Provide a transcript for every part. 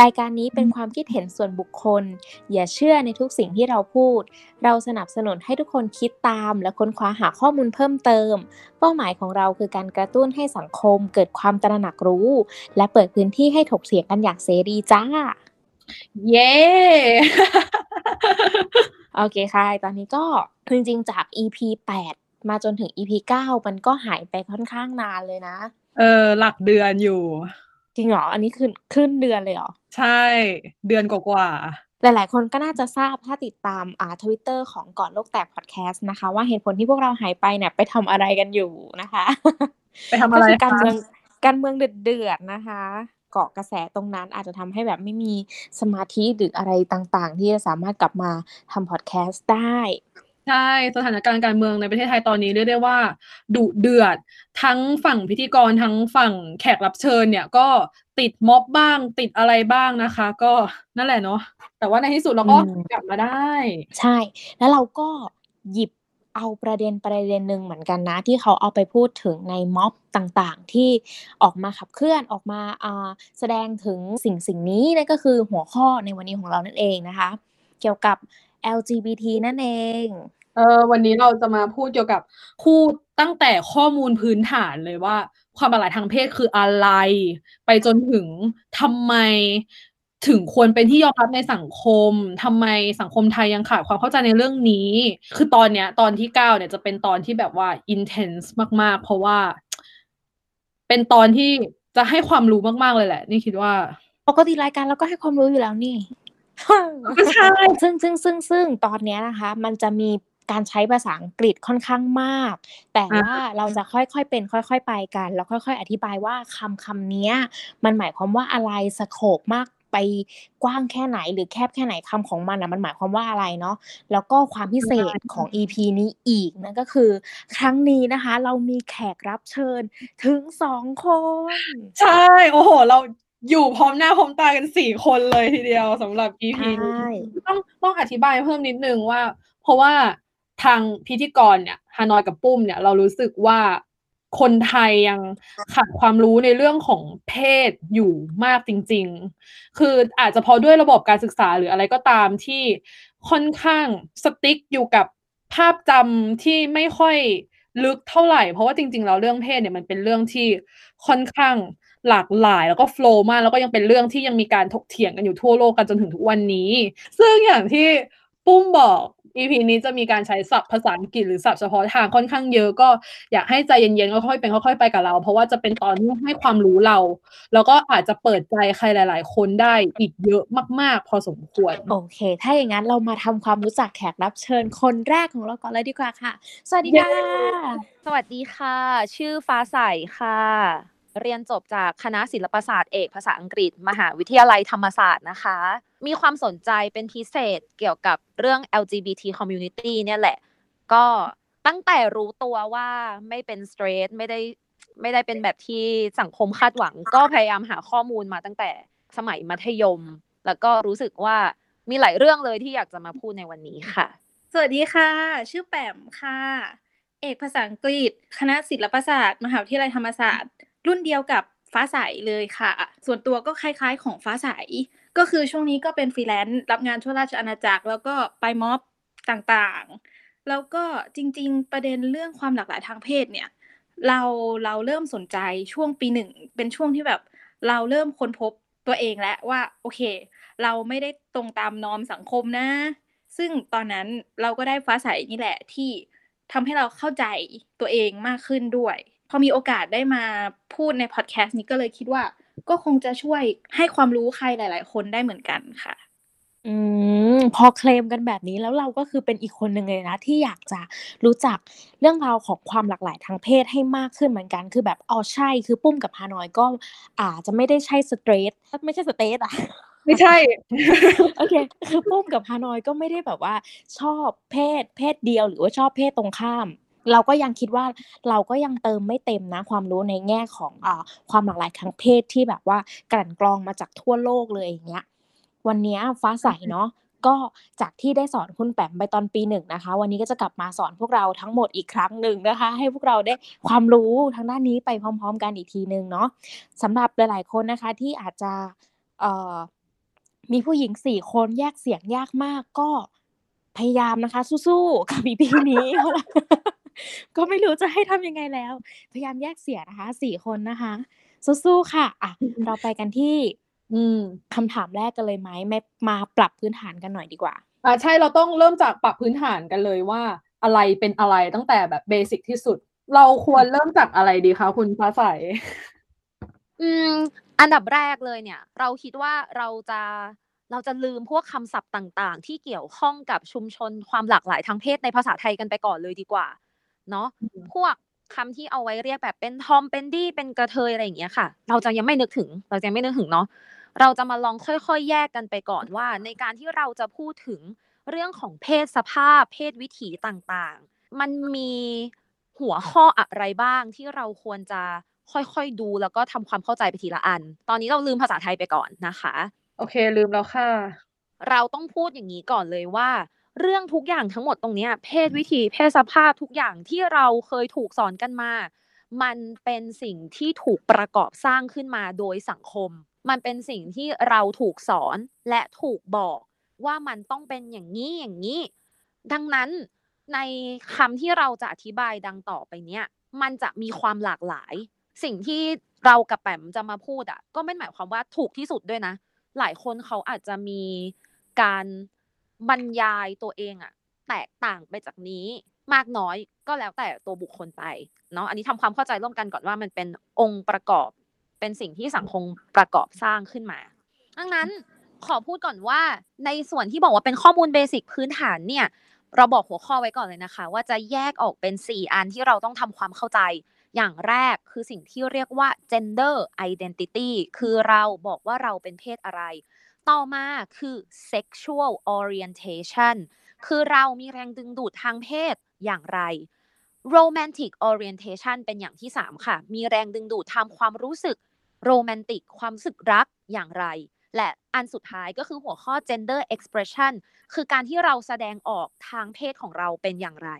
รายการนี้เป็นความคิดเห็นส่วนบุคคล อย่าเชื่อในทุกสิ่งที่เราพูด เราสนับสนุนให้ทุกคนคิดตาม และค้นคว้าหาข้อมูลเพิ่มเติม เป้าหมายของเราคือการกระตุ้นให้สังคมเกิดความตระหนักรู้ และเปิดพื้นที่ให้ถกเถียงกันอย่างเสรีจ้า เย้ โอเคค่ะ ตอนนี้ก็จริงๆจาก EP 8 มาจนถึง EP 9 มันก็หายไปค่อนข้างนานเลยนะ เออ หลักเดือนอยู่ จริงเหรอ อันนี้คือครึ่งเดือนเลยเหรอ ใช่ เดือนกว่าหลาย ๆ คนก็น่าจะทราบถ้าติดตามอ่าทวิตเตอร์ของก่อนโลกแตกพอดแคสต์นะคะ ว่าเหตุผลที่พวกเราหายไปเนี่ยไปทำอะไรกันอยู่นะคะๆไปทำอะไรก็คือการคะเมืองการเมืองเดือดๆนะคะ เกาะกระแสตรงนั้นอาจจะทำให้แบบไม่มีสมาธิหรืออะไรต่าง ๆ ที่จะสามารถกลับมาทำพอดแคสต์ได้ ใช่สถานการณ์การเมืองในประเทศไทยตอนนี้เรียกได้ว่า ดุเดือด ทั้งฝั่งพิธีกรทั้งฝั่งแขกรับเชิญเนี่ยก็ติดม็อบบ้าง ติดอะไรบ้างนะคะ ก็นั่นแหละเนาะแต่ว่าในที่สุดเราก็กลับมาได้ ใช่ แล้วเราก็หยิบเอาประเด็นประเด็นหนึ่งเหมือนกันนะ ที่เขาเอาไปพูดถึงในม็อบต่างๆ ที่ออกมาขับเคลื่อนออกมาอ่าแสดงถึงสิ่งสิ่งนี้นั่นก็คือหัวข้อในวันนี้ของเรานั่นเองนะคะ เกี่ยวกับ LGBT นั่นเอง เออวันนี้เราจะมาพูดเกี่ยวกับพูดตั้งแต่ข้อมูลพื้นฐานเลยว่า ความหลากหลายทางเพศคืออะไร ไปจนถึงทำไมถึงควรเป็นที่ยอมรับในสังคมทำไมสังคมไทยยังขาดความเข้าใจในเรื่องนี้ คือตอนเนี้ย ตอนที่เก้าเนี่ยจะเป็นตอนที่แบบว่า intense มาก ๆ เพราะว่า เป็นตอนที่จะให้ความรู้มากๆเลยแหละ นี่คิดว่าปกติรายการเราก็ให้ความรู้อยู่แล้วนี่ก็ใช่ซึ่งซึ่งซึ่งซึ่งตอนเนี้ยนะคะ มันจะมี การใช้ภาษาอังกฤษค่อนข้างมาก แต่อ่าว่าเราจะค่อยๆเป็น ค่อย ๆ ไปกัน แล้วค่อย ๆ อธิบายว่าคำคำเนี้ยมันหมายความว่าอะไรสโคปมากไปกว้างแค่ไหนหรือแคบแค่ไหนคำของมันอะมันหมายความว่าอะไรเนาะแล้วก็ความพิเศษของ EP นี้อีกนั่นก็คือ ครั้งนี้นะคะ เรามีแขกรับเชิญถึงสองคน ใช่ โอ้โห เราอยู่พร้อมหน้าพร้อมตากันสี่คนเลยทีเดียวสำหรับ EP นี้ใช่ต้องต้องอธิบายเพิ่มนิดนึงว่า เพราะว่า ทางพิธีกรเนี่ยฮานอยกับปุ้มเนี่ยเรารู้สึกว่าคนไทยยังขาดความรู้ในเรื่องของเพศอยู่มากจริง ๆ คืออาจจะเพราะด้วยระบบการศึกษาหรืออะไรก็ตามที่ค่อนข้างสติ๊กอยู่กับภาพจำที่ไม่ค่อยลึกเท่าไหร่ เพราะว่าจริงๆแล้วเรื่องเพศเนี่ยมันเป็นเรื่องที่ค่อนข้างหลากหลาย แล้วก็โฟล์มากแล้วก็ยังเป็นเรื่องที่ยังมีการถกเถียงกันอยู่ทั่วโลกกันจนถึงทุกวันนี้ ซึ่งอย่างที่ปุ้มบอก EP นี้จะมีการใช้ศัพท์ภาษาอังกฤษหรือศัพท์เฉพาะทางค่อนข้างเยอะก็อยากให้ใจเย็นๆค่อยๆเป็นค่อยๆไปกับเรา เพราะว่าจะเป็นตอนที่ให้ความรู้เรา แล้วก็อาจจะเปิดใจใครหลาย ๆ คนได้อีกเยอะมาก ๆ พอสมควร โอเค ถ้าอย่างนั้นเรามาทำความรู้จักแขกรับเชิญคนแรกของเราก่อนเลยดีกว่าค่ะ สวัสดีค่ะ สวัสดีค่ะ ชื่อฟ้าใสค่ะ เรียนจบจากคณะศิลปศาสตร์เอกภาษาอังกฤษ มหาวิทยาลัยธรรมศาสตร์นะคะ มีความสนใจเป็นพิเศษเกี่ยวกับเรื่อง LGBT community เนี่ยแหละ ก็ตั้งแต่รู้ตัวว่าไม่เป็น straight ไม่ได้ไม่ได้เป็นแบบที่สังคมคาดหวัง ก็พยายามหาข้อมูลมาตั้งแต่สมัยมัธยม แล้วก็รู้สึกว่ามีหลายเรื่องเลยที่อยากจะมาพูดในวันนี้ค่ะ สวัสดีค่ะ ชื่อแปมค่ะ เอกภาษาอังกฤษ คณะศิลปศาสตร์ มหาวิทยาลัยธรรมศาสตร์ รุ่นเดียวกับฟ้าใสเลยค่ะ ส่วนตัวก็คล้ายๆ ของฟ้าใส ก็คือช่วงนี้ก็เป็นฟรีแลนซ์รับงานทั่วราชอาณาจักร แล้วก็ไปม็อบต่างๆ แล้วก็จริงๆ ประเด็นเรื่องความหลากหลายทางเพศเนี่ย เราเราเริ่มสนใจช่วงปีหนึ่ง เป็นช่วงที่แบบเราเริ่มค้นพบตัวเองแล้วว่าโอเค เราไม่ได้ตรงตามนอมสังคมนะ ซึ่งตอนนั้นเราก็ได้ฟ้าใสนี่แหละที่ทำให้เราเข้าใจตัวเองมากขึ้นด้วย พอมีโอกาสได้มาพูดในพอดแคสต์นี้ก็เลยคิดว่า ก็คงจะช่วยให้ความรู้ใครหลาย ๆ คนได้เหมือนกันค่ะ อืมพอเคลมกันแบบนี้แล้วเราก็คือเป็นอีกคนหนึ่งเลยนะที่อยากจะรู้จักเรื่องราวของความหลากหลายทางเพศให้มากขึ้นเหมือนกัน คือแบบอ๋อใช่คือปุ้มกับฮานอยก็อาจจะไม่ได้ใช่สเตรทไม่ใช่สเตรทอะไม่ใช่ โอเค คือปุ้มกับฮานอยก็ไม่ได้แบบว่า ชอบเพศเพศเดียวหรือว่าชอบเพศตรงข้าม เราก็ยังคิดว่าเราก็ยังเติมไม่เต็มนะความรู้ในแง่ของอ่าความหลากหลายทางเพศที่แบบว่ากลั่นกรองมาจากทั่วโลกเลยอย่างเงี้ยวันเนี้ยฟ้าใสเนาะก็จากที่ได้สอนคุณแปมไปตอนปีหนึ่งนะคะ วันนี้ก็จะกลับมาสอนพวกเราทั้งหมดอีกครั้งหนึ่งนะคะ ให้พวกเราได้ความรู้ทางด้านนี้ไปพร้อม ๆ กันอีกทีหนึ่งเนาะสำหรับหลายๆคนนะคะที่อาจจะเอ่อมีผู้หญิงสี่คนแยกเสียงยากมากก็พยายามนะคะ สู้ๆกับอีพีนี้ ก็ไม่รู้จะให้ทำยังไงแล้ว พยายามแยกเสียงนะคะสี่คนนะคะสู้ๆค่ะอะ เราไปกันที่อืมคำถามแรกกันเลยไหมแม่มาปรับพื้นฐานกันหน่อยดีกว่าอ่าใช่เราต้องเริ่มจากปรับพื้นฐานกันเลยว่า อะไรเป็นอะไรตั้งแต่แบบเบสิกที่สุด เราควรเริ่มจากอะไรดีคะคุณฟ้าใสอืม อันดับแรกเลยเนี่ย เราคิดว่าเราจะเราจะลืมพวกคำศัพท์ต่าง ๆ ที่เกี่ยวข้องกับชุมชนความหลากหลายทางเพศในภาษาไทยกันไปก่อนเลยดีกว่า เนาะอืมพวกคำที่เอาไว้เรียกแบบเป็นทอมเป็นดี้เป็นกระเทยอะไรอย่างเงี้ยค่ะ เราจะยังไม่นึกถึง เราจะยังไม่นึกถึงเนาะเราจะมาลองค่อยๆ แยกกันไปก่อนว่า ในการที่เราจะพูดถึงเรื่องของเพศสภาพ เพศวิถีต่างๆ มันมีหัวข้ออะไรบ้างที่เราควรจะค่อยๆดูแล้วก็ทำความเข้าใจไปทีละอัน ตอนนี้เราลืมภาษาไทยไปก่อนนะคะ โอเค ลืมแล้วค่ะ เราต้องพูดอย่างนี้ก่อนเลยว่า เรื่องทุกอย่างทั้งหมดตรงนี้เพศวิถีเพศสภาพทุกอย่างที่เราเคยถูกสอนกันมา มันเป็นสิ่งที่ถูกประกอบสร้างขึ้นมาโดยสังคม มันเป็นสิ่งที่เราถูกสอนและถูกบอกว่ามันต้องเป็นอย่างนี้อย่างนี้ ดังนั้นในคำที่เราจะอธิบายดังต่อไปเนี้ยมันจะมีความหลากหลาย สิ่งที่เรากับแปมจะมาพูดอะก็ไม่หมายความว่าถูกที่สุดด้วยนะ หลายคนเขาอาจจะมีการ บรรยายตัวเองอะแตกต่างไปจากนี้มากน้อยก็แล้วแต่ตัวบุคคลไปเนาะอันนี้ทำความเข้าใจร่วมกันก่อนว่ามันเป็นองค์ประกอบ เป็นสิ่งที่สังคมประกอบสร้างขึ้นมาดังนั้นขอพูดก่อนว่าในส่วนที่บอกว่าเป็นข้อมูลเบสิกพื้นฐานเนี่ยเราบอกหัวข้อไว้ก่อนเลยนะคะ ว่าจะแยกออกเป็น 4 อันที่เราต้องทำความเข้าใจ อย่างแรกคือสิ่งที่เรียกว่า gender identity คือเราบอกว่าเราเป็นเพศอะไร ต่อมาคือ sexual orientation คือเรามีแรงดึงดูดทางเพศอย่างไร romantic orientation เป็นอย่างที่ 3 ค่ะ มีแรงดึงดูดทางความรู้สึกโรแมนติกความรู้สึกรักอย่างไร และอันสุดท้ายก็คือหัวข้อ gender expression คือการที่เราแสดงออกทางเพศของเราเป็นอย่างไร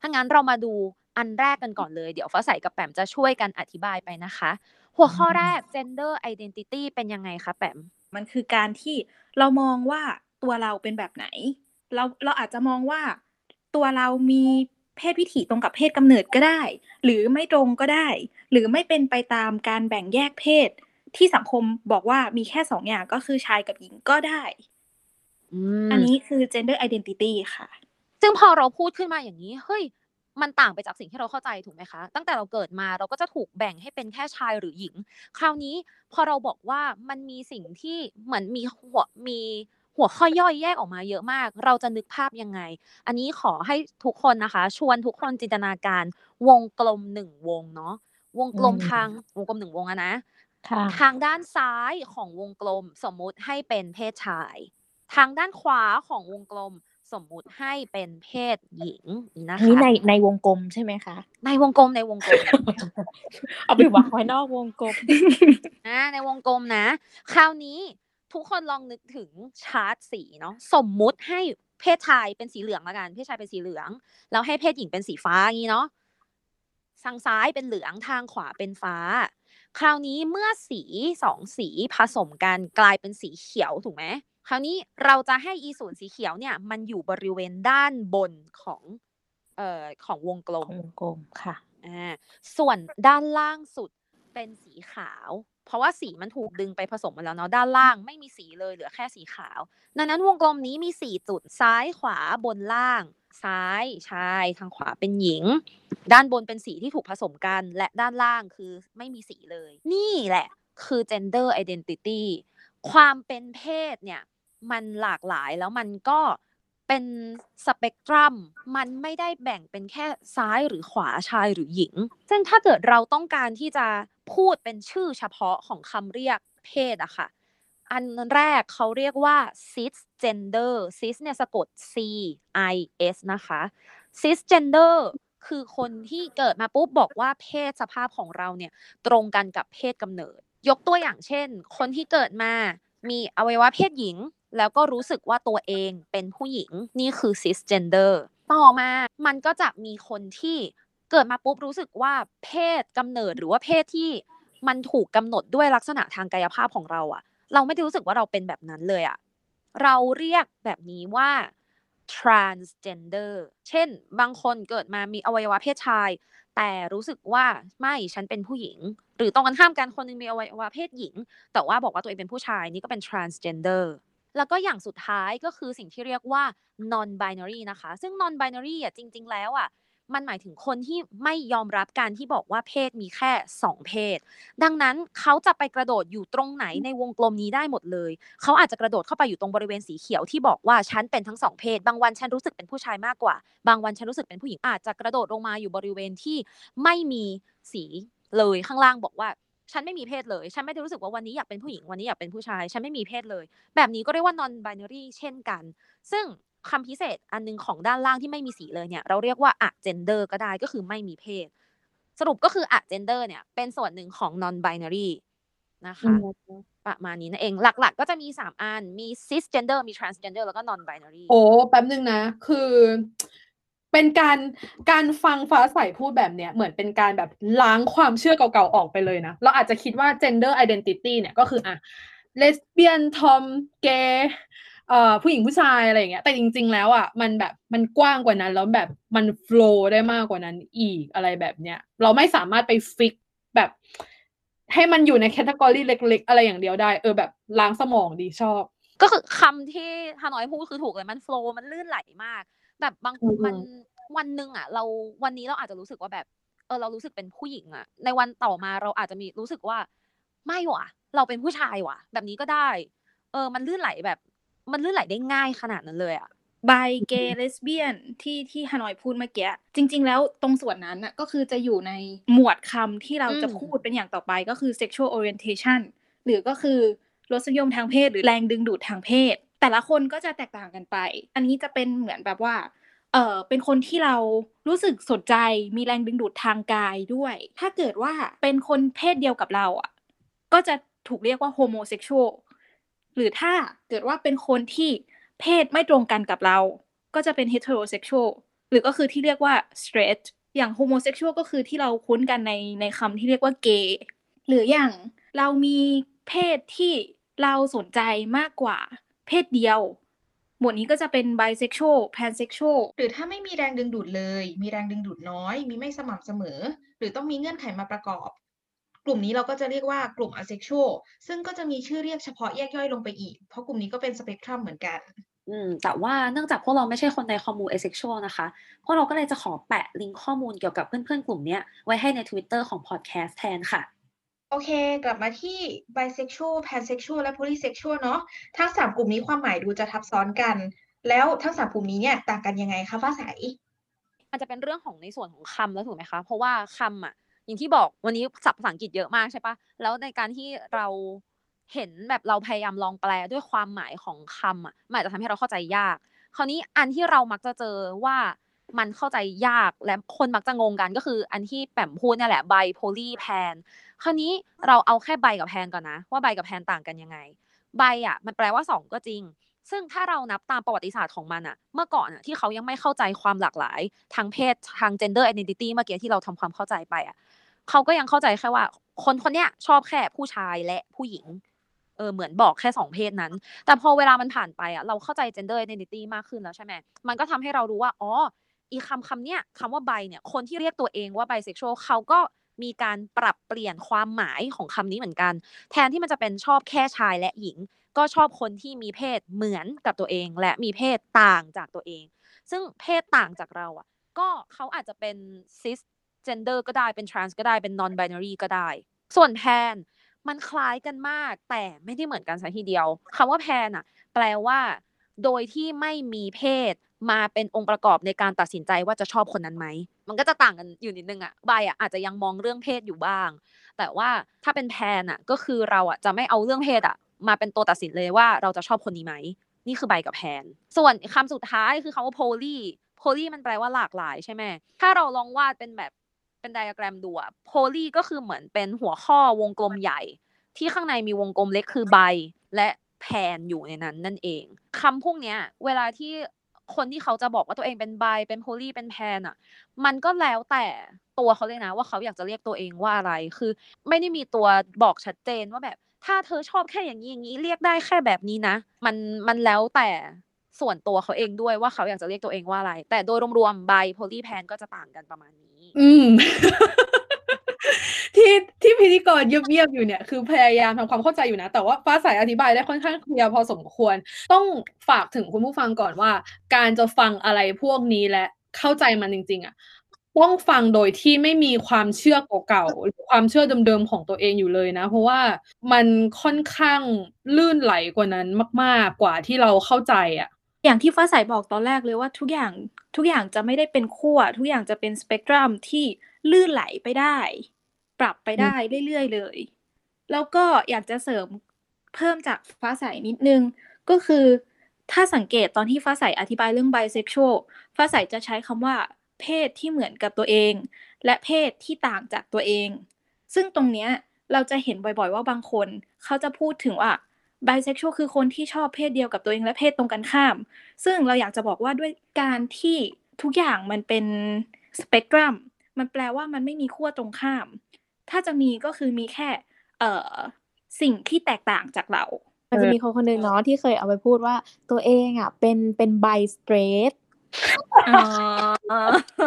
ถ้างั้นเรามาดูอันแรกกันก่อนเลย เดี๋ยวฟ้าใสกับแปมจะช่วยกันอธิบายไปนะคะ หัวข้อแรก gender identity เป็นยังไงคะแปม มันคือการที่เรามองว่าตัวเราเป็นแบบไหน เราเราอาจจะมองว่าตัวเรามีเพศวิถีตรงกับเพศกำเนิดก็ได้ หรือไม่ตรงก็ได้ หรือไม่เป็นไปตามการแบ่งแยกเพศ ที่สังคมบอกว่ามีแค่สองอย่างก็คือชายกับหญิงก็ได้อันนี้คือ gender identity ค่ะ ซึ่งพอเราพูดขึ้นมาอย่างนี้ เฮ้ย มันต่างไปจากสิ่งที่เราเข้าใจถูกไหมคะ ตั้งแต่เราเกิดมาเราก็จะถูกแบ่งให้เป็นแค่ชายหรือหญิง คราวนี้พอเราบอกว่ามันมีสิ่งที่เหมือนมีหัวมีหัวข้อย่อยแยกออกมาเยอะมาก เราจะนึกภาพยังไง อันนี้ขอให้ทุกคนนะคะ ชวนทุกคนจินตนาการวงกลมหนึ่งวงเนาะ วงกลมอืมทางวงกลมหนึ่งวงอะนะค่ะทางด้านซ้ายของวงกลมสมมุติให้เป็นเพศชาย ทางด้านขวาของวงกลม สมมุติให้เป็นเพศหญิงนะอันนี้คะในในวงกลมใช่ไหมคะ ในวงกลมในวงกลม เอาไปวางไว้นอกวงกลมนะในวงกลมนะ คราวนี้ทุกคนลองนึกถึงชาร์ตสีเนาะสมมุติให้เพศชายเป็นสีเหลืองละกัน เพศชายเป็นสีเหลือง แล้วให้เพศหญิงเป็นสีฟ้าอย่างนี้เนาะทางซ้ายเป็นเหลืองทางขวาเป็นฟ้า คราวนี้เมื่อสีสองสีผสมกันกลายเป็นสีเขียวถูกไหม คราวนี้เราจะให้อีส่วนสีเขียวเนี่ยมันอยู่บริเวณด้านบนของเอ่อของวงกลมวงกลมค่ะอ่าส่วนด้านล่างสุดเป็นสีขาว เพราะว่าสีมันถูกดึงไปผสมมาแล้วเนาะด้านล่างไม่มีสีเลยเหลือแค่สีขาว ดังนั้นวงกลมนี้มีสี่จุดซ้ายขวาบนล่าง ซ้ายชายทางขวาเป็นหญิง ด้านบนเป็นสีที่ถูกผสมกัน และด้านล่างคือไม่มีสีเลย นี่แหละคือ gender identity ความเป็นเพศเนี่ย มันหลากหลายแล้วมันก็เป็นสเปกตรัมมันไม่ได้แบ่งเป็นแค่ซ้ายหรือขวาชายหรือหญิง ซึ่งถ้าเกิดเราต้องการที่จะพูดเป็นชื่อเฉพาะของคำเรียกเพศอะค่ะ อันแรกเขาเรียกว่า cisgender cis เนี่ยสะกด c i s นะคะ cisgender คือคนที่เกิดมาปุ๊บบอกว่าเพศสภาพของเราเนี่ยตรงกันกับเพศกำเนิด ยกตัวอย่างเช่น คนที่เกิดมามีอวัยวะเพศหญิง แล้วก็รู้สึกว่าตัวเองเป็นผู้หญิงนี่คือ cisgender ต่อมามันก็จะมีคนที่เกิดมาปุ๊บรู้สึกว่าเพศกำเนิดหรือว่าเพศที่มันถูกกำหนดด้วยลักษณะทางกายภาพของเราอะเราไม่ได้รู้สึกว่าเราเป็นแบบนั้นเลยอะเราเรียกแบบนี้ว่า transgender เช่น บางคนเกิดมามีอวัยวะเพศชาย แต่รู้สึกว่าไม่ฉันเป็นผู้หญิง หรือตรงกันข้ามกันคนหนึงมีอวัยวะเพศหญิง แต่ว่าบอกว่าตัวเองเป็นผู้ชายนี่ก็เป็น transgender แล้วก็อย่างสุดท้ายก็คือสิ่งที่เรียกว่า non binary นะคะ ซึ่ง non binary อะจริง ๆ แล้วอะมันหมายถึงคนที่ไม่ยอมรับการที่บอกว่าเพศมีแค่ 2 เพศ ดังนั้นเขาจะไปกระโดดอยู่ตรงไหนในวงกลมนี้ได้หมดเลย เขาอาจจะกระโดดเข้าไปอยู่ตรงบริเวณสีเขียวที่บอกว่าฉันเป็นทั้งสองเพศ บางวันฉันรู้สึกเป็นผู้ชายมากกว่า บางวันฉันรู้สึกเป็นผู้หญิงอาจจะกระโดดลงมาอยู่บริเวณที่ไม่มีสีเลยข้างล่างบอกว่า ฉันไม่มีเพศเลย ฉันไม่ได้รู้สึกว่าวันนี้อยากเป็นผู้หญิงวันนี้อยากเป็นผู้ชาย ฉันไม่มีเพศเลย แบบนี้ก็เรียกว่า non binary เช่นกัน ซึ่งคำพิเศษอันหนึงของด้านล่างที่ไม่มีสีเลยเนี่ย เราเรียกว่า agender ก็ได้ก็คือไม่มีเพศ สรุปก็คือ agender เนี่ย เป็นส่วนหนึ่งของ non binary นะคะประมาณนี้นั่นเองหลัก ๆ ก็จะมี3อันมี cisgender มี transgender แล้วก็ non binary โอ้แป๊บนึงนะ คือ เป็นการการฟังฟ้าใสพูดแบบเนี้ยเหมือนเป็นการแบบล้างความเชื่อเก่าๆออกไปเลยนะ เราอาจจะคิดว่า gender identity เนี่ยก็คืออะ lesbian tom gay เอ่อผู้หญิงผู้ชายอะไรอย่างเงี้ยแต่จริง ๆ แล้วอะมันแบบมันกว้างกว่านั้นแล้วแบบมัน flow ได้มากกว่านั้นอีกอะไรแบบเนี้ยเราไม่สามารถไปฟิกแบบ ให้มันอยู่ใน category เล็ก ๆ อะไรอย่างเดียวได้ เออแบบล้างสมองดีชอบ ก็คือคำที่ฮานอยพูดคือถูกเลยมัน flow มันลื่นไหลมาก แบบบางอือฮึมันวันหนึ่งอะ เราวันนี้เราอาจจะรู้สึกว่าแบบ เออเรารู้สึกเป็นผู้หญิงอะ ในวันต่อมาเราอาจจะมีรู้สึกว่า ไม่หว่ะ เราเป็นผู้ชายว่ะ แบบนี้ก็ได้ เออ มันลื่นไหลแบบ มันลื่นไหลได้ง่ายขนาดนั้นเลยอะ bi เกย์เลสเบี้ยนที่ที่ฮานอยพูดเมื่อกี้จริง ๆ แล้วตรงส่วนนั้นน่ะก็คือจะอยู่ในหมวดคำที่เราจะอืมพูดเป็นอย่างต่อไปก็คือ sexual orientation หรือก็คือรสนิยมทางเพศหรือแรงดึงดูดทางเพศ แต่ละคนก็จะแตกต่างกันไป อันนี้จะเป็นเหมือนแบบว่าเออเป็นคนที่เรารู้สึกสนใจมีแรงดึงดูดทางกายด้วย ถ้าเกิดว่าเป็นคนเพศเดียวกับเราอะก็จะถูกเรียกว่า homosexual หรือถ้าเกิดว่าเป็นคนที่เพศไม่ตรงกันกับเรา ก็จะเป็น heterosexual หรือก็คือที่เรียกว่า straight อย่าง homosexual ก็คือที่เราคุ้นกันในในคำที่เรียกว่า gay หรืออย่างเรามีเพศที่เราสนใจมากกว่า เพศเดียว หมวดนี้ก็จะเป็น bisexual pansexual หรือถ้าไม่มีแรงดึงดูดเลย มีแรงดึงดูดน้อย มีไม่สม่ำเสมอ หรือต้องมีเงื่อนไขมาประกอบ กลุ่มนี้เราก็จะเรียกว่ากลุ่ม asexual ซึ่งก็จะมีชื่อเรียกเฉพาะแยกย่อยลงไปอีก เพราะกลุ่มนี้ก็เป็นสเปกตรัมเหมือนกันอืมแต่ว่าเนื่องจากพวกเราไม่ใช่คนในคอมมูเอเซ็กชวลนะคะพวกเราก็เลยจะขอแปะลิงก์ข้อมูลเกี่ยวกับเพื่อนๆ กลุ่มเนี้ยไว้ให้ใน Twitter ของพอดแคสต์แทนค่ะ โอเค กลับมาที่ bisexual pansexual และ polysexual เนาะทั้งสามกลุ่มนี้ความหมายดูจะทับซ้อนกัน แล้วทั้งสามกลุ่มนี้เนี่ยต่างกันยังไงคะฟ้าใสมันจะเป็นเรื่องของในส่วนของคำแล้วถูกไหมคะ เพราะว่าคำอะ อย่างที่บอกวันนี้ศัพท์ภาษาอังกฤษเยอะมากใช่ปะแล้วในการที่เราเห็นแบบเราพยายามลองแปลด้วยความหมายของคำอะมันอาจจะทำให้เราเข้าใจยาก คราวนี้อันที่เรามักจะเจอว่า มันเข้าใจยากและคนมักจะงงกันก็คืออันที่แปมพูดเนี่ยแหละไบโพลีแพนคราวนี้เราเอาแค่ไบกับแพนก่อนนะ ว่าไบกับแพนต่างกันยังไงไบอะมันแปลว่าสองก็จริง ซึ่งถ้าเรานับตามประวัติศาสตร์ของมันอะเมื่อก่อนอะที่เขายังไม่เข้าใจความหลากหลาย ทางเพศทาง gender identity เมื่อกี้ที่เราทำความเข้าใจไปอะเขาก็ยังเข้าใจแค่ว่า คนคนเนี้ยชอบแค่ผู้ชายและผู้หญิงเออเหมือนบอกแค่สองเพศนั้น แต่พอเวลามันผ่านไปอะเราเข้าใจ gender identity มากขึ้นแล้วใช่ไหมมันก็ทำให้เรารู้ว่าอ๋อ อีคำคำเนี้ยคำว่าไบเนี่ยคนที่เรียกตัวเองว่า bisexual เขาก็มีการปรับเปลี่ยนความหมายของคำนี้เหมือนกัน แทนที่มันจะเป็นชอบแค่ชายและหญิง ก็ชอบคนที่มีเพศเหมือนกับตัวเอง และมีเพศต่างจากตัวเอง ซึ่งเพศต่างจากเราอะ ก็เขาอาจจะเป็น cis gender ก็ได้เป็น trans ก็ได้เป็น non binary ก็ได้ ส่วนแพนมันคล้ายกันมาก แต่ไม่ได้เหมือนกันซะทีเดียวคำว่าแพนอะ แปลว่า โดยที่ไม่มีเพศมาเป็นองค์ประกอบในการตัดสินใจว่าจะชอบคนนั้นไหม มันก็จะต่างกันอยู่นิดนึงอะบอะอาจจะยังมองเรื่องเพศอยู่บ้าง แต่ว่าถ้าเป็นแพนอะก็คือเราอะจะไม่เอาเรื่องเพศอะมาเป็นตัวตัดสินเลยว่าเราจะชอบคนนี้ไหม นี่คือใบกับแพน ส่วนคำสุดท้ายคือคำว่า poly poly มันแปลว่าหลากหลายใช่ไหม ถ้าเราลองวาดเป็นแบบเป็นไดอะแกรมดูอะ poly ก็คือเหมือนเป็นหัวข้อวงกลมใหญ่ ที่ข้างในมีวงกลมเล็กคือใบ และ แพนอยู่ในนั้นนั่นเองคำพวกเนี้ย เวลาที่คนที่เขาจะบอกว่าตัวเองเป็นไบเป็นโพลีเป็นแพนอะมันก็แล้วแต่ตัวเขาเลยนะ ว่าเขาอยากจะเรียกตัวเองว่าอะไร คือ ไม่ได้มีตัวบอกชัดเจนว่าแบบ ถ้าเธอชอบแค่อย่างนี้อย่างนี้เรียกได้แค่แบบนี้นะ มันมันแล้วแต่ส่วนตัวเขาเองด้วยว่าเขาอยากจะเรียกตัวเองว่าอะไร แต่โดยรวมๆไบโพลีแพนก็จะต่างกันประมาณนี้ อืม ที่ที่พิธีกรเงียบๆอยู่เนี่ยคือพยายามทำความเข้าใจอยู่นะ แต่ว่าฟ้าใสอธิบายได้ค่อนข้างเคลียร์พอสมควร ต้องฝากถึงคุณผู้ฟังก่อนว่า การจะฟังอะไรพวกนี้และเข้าใจมันจริง ๆ อะต้องฟังโดยที่ไม่มีความเชื่อเก่าๆหรือความเชื่อเดิมๆของตัวเองอยู่เลยนะ เพราะว่ามันค่อนข้างลื่นไหลกว่านั้นมาก ๆกว่าที่เราเข้าใจอะอย่างที่ฟ้าใสบอกตอนแรกเลยว่าทุกอย่างทุกอย่างจะไม่ได้เป็นขั้วทุกอย่างจะเป็นสเปกตรัมที่ลื่นไหลไปได้ ปรับไปได้เรื่อยๆเลย แล้วก็อยากจะเสริมเพิ่มจากฟ้าใสนิดนึง ก็คือถ้าสังเกตตอนที่ฟ้าใสอธิบายเรื่อง bisexual ฟ้าใสจะใช้คำว่า เพศที่เหมือนกับตัวเอง และเพศที่ต่างจากตัวเอง ซึ่งตรงเนี้ยเราจะเห็นบ่อยๆว่าบางคนเขาจะพูดถึงว่า bisexual คือคนที่ชอบเพศเดียวกับตัวเองและเพศตรงกันข้าม ซึ่งเราอยากจะบอกว่าด้วยการที่ทุกอย่างมันเป็นสเปกตรัม มันแปลว่ามันไม่มีขั้วตรงข้าม ถ้าจะมีก็คือมีแค่ เอ่อสิ่งที่แตกต่างจากเรา มันจะมีคนคนหนึ่งเนาะที่เคยเอาไปพูดว่า ตัวเองอะ เป็นเป็นไบสเตรท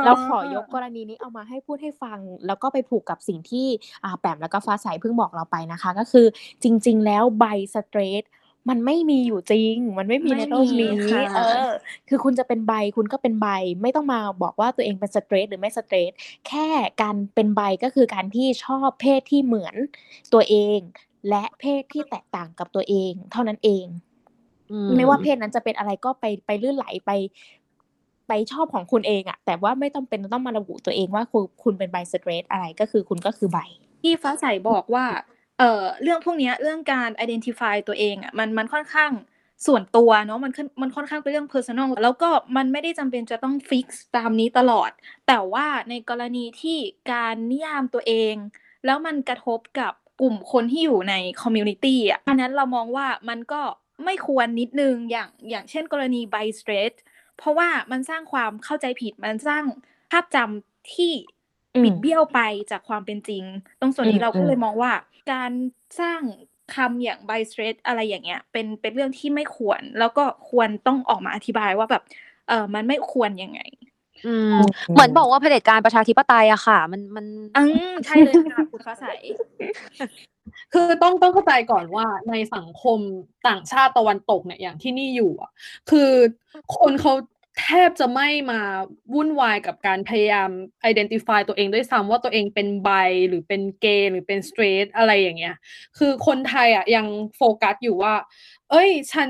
เราขอยกกรณีนี้เอามาให้พูดให้ฟัง แล้วก็ไปผูกกับสิ่งที่อ่าแปมแล้วก็ฟ้าใสเพิ่งบอกเราไปนะคะ ก็คือจริง ๆ แล้วไบสเตรท มันไม่มีอยู่จริง มันไม่มีในโลกนี้ไม่มีค่ะเออ คือคุณจะเป็นไบคุณก็เป็นไบไม่ต้องมาบอกว่าตัวเองเป็นสเตรทหรือไม่สเตรทแค่การเป็นไบก็คือการที่ชอบเพศที่เหมือนตัวเอง และเพศที่แตกต่างกับตัวเอง เท่านั้นเองไม่ว่าเพศนั้นจะเป็นอะไรก็ไปไปลื่นไหลไป ไปชอบของคุณเองอะแต่ว่าไม่ต้องเป็นต้องมาระบุตัวเองว่าคุณคุณเป็นไบสเตรทอะไรก็คือคุณก็คือไบที่ฟ้าใสบอกว่า เอ่อเรื่องพวกเนี้ยเรื่องการ identify ตัวเองอะมันมันค่อนข้างส่วนตัวเนาะมันขึ้นมันค่อนข้างเป็นเรื่อง personal แล้วก็มันไม่ได้จำเป็นจะต้อง fix ตามนี้ตลอด แต่ว่าในกรณีที่การนิยามตัวเอง แล้วมันกระทบกับกลุ่มคนที่อยู่ใน community อะอันนั้นเรามองว่ามันก็ไม่ควรนิดนึงอย่างอย่างเช่นกรณี bi straight เพราะว่ามันสร้างความเข้าใจผิดมันสร้างภาพจำที่อืมบิดเบี้ยวไปจากความเป็นจริง ตรงส่วนอืนี้มเราก็อืมเลยมองว่า การสร้างคำอย่าง bi straight อะไรอย่างเงี้ยเป็นเป็นเรื่องที่ไม่ควร แล้วก็ควรต้องออกมาอธิบายว่าแบบเออมันไม่ควรยังไง อืม เหมือนบอกว่าเผด็จการประชาธิปไตยอะค่ะ มันมันอืมใช่เลยค่ะคุณฟ้าใสคือต้องต้องเข้าใจก่อนว่าในสังคมต่างชาติตะวันตกเนี่ยอย่างที่นี่อยู่อะ คือคนเขาแทบจะไม่มาวุ่นวายกับการพยายาม identify ตัวเองด้วยซ้ำว่าตัวเองเป็นไบหรือเป็นเกย์หรือเป็นสเตรทอะไรอย่างเงี้ย คือคนไทยอะยังโฟกัสอยู่ว่า เอ้ย ฉัน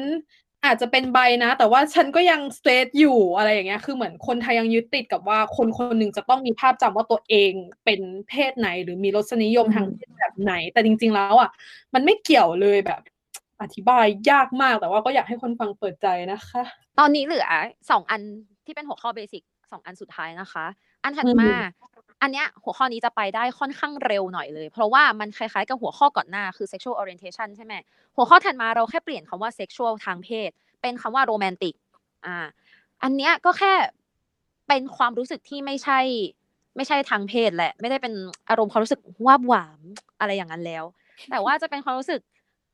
อาจจะเป็นไบนะ แต่ว่าฉันก็ยังสเตรทอยู่อะไรอย่างเงี้ยคือเหมือนคนไทยยังยึดติดกับว่าคนคนหนึ่งจะต้องมีภาพจำว่าตัวเองเป็นเพศไหน หรือมีรสนิยมทางเพศแบบไหน แต่จริง ๆ แล้วอะมันไม่เกี่ยวเลยแบบ อธิบายยากมากแต่ว่าก็อยากให้คนฟังเปิดใจนะคะ ตอนนี้เหลือสองอันที่เป็นหัวข้อเบสิกสองอันสุดท้ายนะคะ อันถัดอืมมา อันเนี้ยหัวข้อนี้จะไปได้ค่อนข้างเร็วหน่อยเลย เพราะว่ามันคล้ายๆกับหัวข้อก่อนหน้าคือ sexual orientation ใช่ไหมหัวข้อถัดมาเราแค่เปลี่ยนคำว่า sexual ทางเพศ เป็นคำว่า romantic อ่า อันเนี้ยก็แค่เป็นความรู้สึกที่ไม่ใช่ ไม่ใช่ทางเพศแหละ ไม่ได้เป็นอารมณ์ความรู้สึกวาบหวามอะไรอย่างนั้นแล้ว แต่ว่าจะเป็นความรู้สึก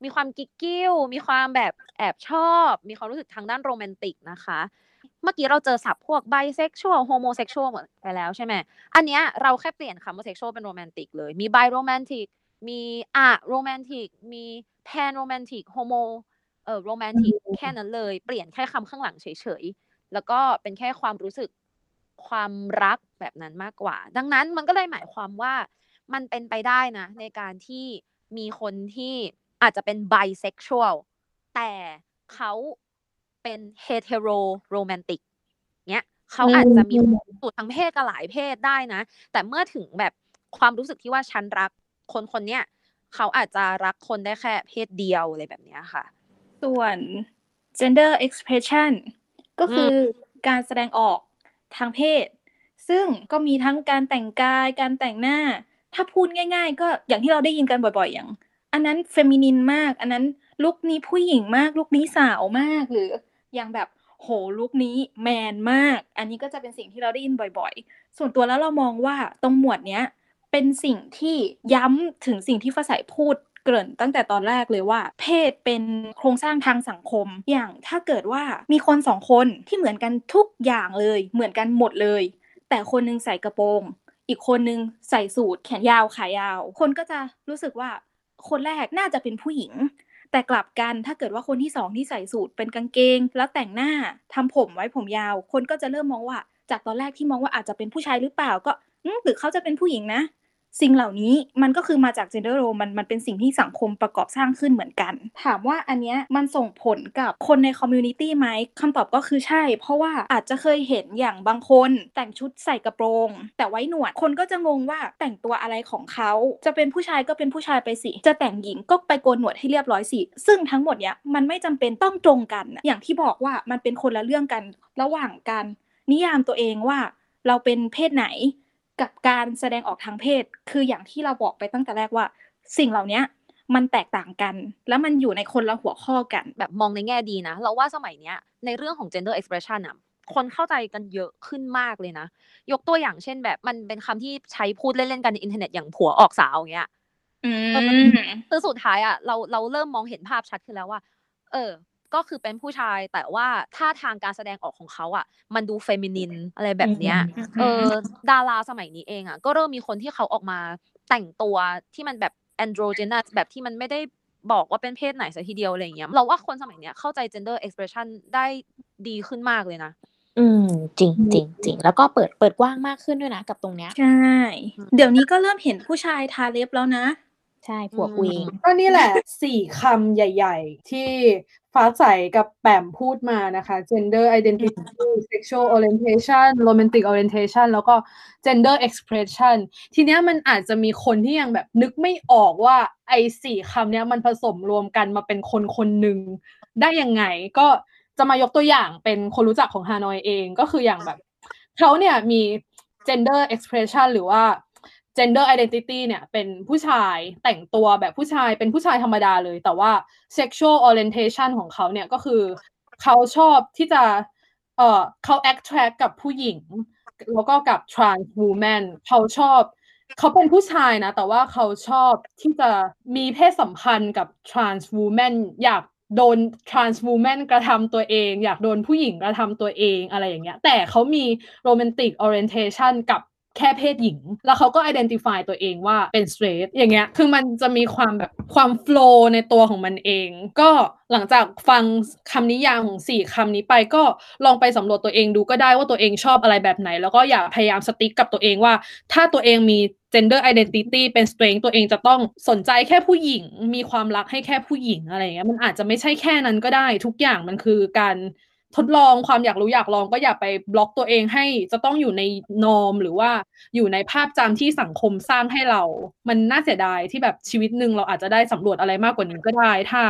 มีความกิ๊กกิ้ว มีความแบบแอบชอบ มีความรู้สึกทางด้าน romantic นะคะ เมื่อกี้เราเจอศัพท์พวก bisexual homosexual หมดไปแล้วใช่ไหมอันเนี้ยเราแค่เปลี่ยนคำว่า sexual เป็น romantic เลย มี biromantic มี aromantic มี panromantic homo เอ่อ romantic แค่นั้นเลย เปลี่ยนแค่คำข้างหลังเฉยๆ แล้วก็เป็นแค่ความรู้สึกความรักแบบนั้นมากกว่า ดังนั้นมันก็เลยหมายความว่ามันเป็นไปได้นะ ในการที่มีคนที่ อาจจะเป็นไบเซ็กชวลแต่เขาเป็น heteroromantic เนี้ยเขาอาจจะมีสูตรทางเพศกับหลายเพศได้นะ แต่เมื่อถึงแบบความรู้สึกที่ว่าฉันรักคนคนเนี้ยเขาอาจจะรักคนได้แค่เพศเดียวอะไรแบบเนี้ยค่ะ ส่วน gender expression ก็คืออการแสดงออกทางเพศ ซึ่งก็มีทั้งการแต่งกาย การแต่งหน้า ถ้าพูดง่าย ๆ ก็อย่างที่เราได้ยินกันบ่อย ๆ อย่าง อันนั้นเฟมินินมาก อันนั้นลุคนี้ผู้หญิงมาก ลุคนี้สาวมาก หรืออย่างแบบโหลุคนี้แมนมาก อันนี้ก็จะเป็นสิ่งที่เราได้ยินบ่อย ๆ ส่วนตัวแล้วเรามองว่าตรงหมวดเนี้ยเป็นสิ่งที่ย้ำถึงสิ่งที่ฟ้าใสพูดเกริ่นตั้งแต่ตอนแรกเลยว่า เพศเป็นโครงสร้างทางสังคม อย่างถ้าเกิดว่ามีคนสองคนที่เหมือนกันทุกอย่างเลย เหมือนกันหมดเลย แต่คนหนึงใส่กระโปรง อีกคนนึงใส่สูทแขนยาวขายาว คนก็จะรู้สึกว่า คนแรกน่าจะเป็นผู้หญิง แต่กลับกันถ้าเกิดว่าคนที่สองที่ใส่สูทเป็นกางเกง แล้วแต่งหน้าทำผมไว้ผมยาว คนก็จะเริ่มมองว่า จากตอนแรกที่มองว่าอาจจะเป็นผู้ชายหรือเปล่าก็หรือเขาจะเป็นผู้หญิงนะ สิ่งเหล่านี้มันก็คือมาจาก gender role มันมันเป็นสิ่งที่สังคมประกอบสร้างขึ้นเหมือนกัน ถามว่าอันเนี้ยมันส่งผลกับคนใน community ไหมคำตอบก็คือใช่ เพราะว่าอาจจะเคยเห็นอย่างบางคนแต่งชุดใส่กระโปรง แต่ไว้หนวดคนก็จะงงว่าแต่งตัวอะไรของเขา จะเป็นผู้ชายก็เป็นผู้ชายไปสิ จะแต่งหญิงก็ไปโกนหนวดให้เรียบร้อยสิ ซึ่งทั้งหมดเนี้ยมันไม่จำเป็นต้องตรงกัน อย่างที่บอกว่ามันเป็นคนละเรื่องกันระหว่างการนิยามตัวเองว่าเราเป็นเพศไหน กับการแสดงออกทางเพศ คืออย่างที่เราบอกไปตั้งแต่แรกว่า สิ่งเหล่านี้มันแตกต่างกัน แล้วมันอยู่ในคนละหัวข้อกัน แบบมองในแง่ดีนะ เราว่าสมัยเนี้ยในเรื่องของ gender expression อะคนเข้าใจกันเยอะขึ้นมากเลยนะ ยกตัวอย่างเช่นแบบมันเป็นคำที่ใช้พูดเล่นๆกันในอินเทอร์เน็ตอย่างผัวออกสาวอย่างเงี้ยอืมคือสุดท้ายอะเราเราเริ่มมองเห็นภาพชัดขึ้นแล้วว่า เออ ก็คือเป็นผู้ชายแต่ว่าท่าทางการแสดงออกของเขาอะ มันดู feminine อะไรแบบเนี้ยอืมเออดาราสมัยนี้เองอะก็เริ่มมีคนที่เขาออกมาแต่งตัวที่มันแบบ androgynous แบบที่มันไม่ได้บอกว่าเป็นเพศไหนซะทีเดียวอะไรอย่างเงี้ยเราว่าคนสมัยเนี้ยเข้าใจ gender expression ได้ดีขึ้นมากเลยนะอืมจริงจริงจริงแล้วก็เปิดเปิดกว้างมากขึ้นด้วยนะกับตรงเนี้ยใช่ เดี๋ยวนี้ก็เริ่มเห็นผู้ชายทาเล็บแล้วนะ ใช่ผัวกูเองก็นี่แหละสี่คำใหญ่ ๆ ที่ ฟ้าใสกับแปมพูดมานะคะ gender identity sexual orientation romantic orientation แล้วก็ gender expression ทีเนี้ยมันอาจจะมีคนที่ยังแบบนึกไม่ออกว่าไอ้สี่คำเนี้ยมันผสมรวมกันมาเป็นคนคนหนึ่งได้ยังไง ก็จะมายกตัวอย่างเป็นคนรู้จักของฮานอยเองก็คืออย่างแบบเขาเนี่ยมี gender expression หรือว่า gender identity เนี่ยเป็นผู้ชายแต่งตัวแบบผู้ชายเป็นผู้ชายธรรมดาเลย แต่ว่า sexual orientation ของเขาเนี่ยก็คือเขาชอบที่จะเอ่อเขา attract กับผู้หญิง แล้วก็กับ trans woman เขาชอบ เขาเป็นผู้ชายนะ แต่ว่าเขาชอบที่จะมีเพศสัมพันธ์กับ trans woman อยากโดน trans woman กระทำตัวเอง อยากโดนผู้หญิงกระทำตัวเองอะไรอย่างเงี้ย แต่เขามี romantic orientation กับ แค่เพศหญิง แล้วเขาก็ identify ตัวเองว่าเป็น straight อย่างเงี้ยคือมันจะมีความแบบความ flow ในตัวของมันเอง ก็หลังจากฟังคำนิยามของสี่คำนี้ไปก็ลองไปสำรวจตัวเองดูก็ได้ว่าตัวเองชอบอะไรแบบไหน แล้วก็อย่าพยายามสติ๊กกับตัวเองว่า ถ้าตัวเองมี gender identity เป็น strength ตัวเองจะต้องสนใจแค่ผู้หญิง มีความรักให้แค่ผู้หญิงอะไรเงี้ยมันอาจจะไม่ใช่แค่นั้นก็ได้ ทุกอย่างมันคือการ ทดลองความอยากรู้อยากลองก็อย่าไปบล็อกตัวเองให้จะต้องอยู่ในนอมหรือว่าอยู่ในภาพจำที่สังคมสร้างให้เรา มันน่าเสียดายที่แบบชีวิตหนึ่งเราอาจจะได้สำรวจอะไรมากกว่านี้ก็ได้ ถ้า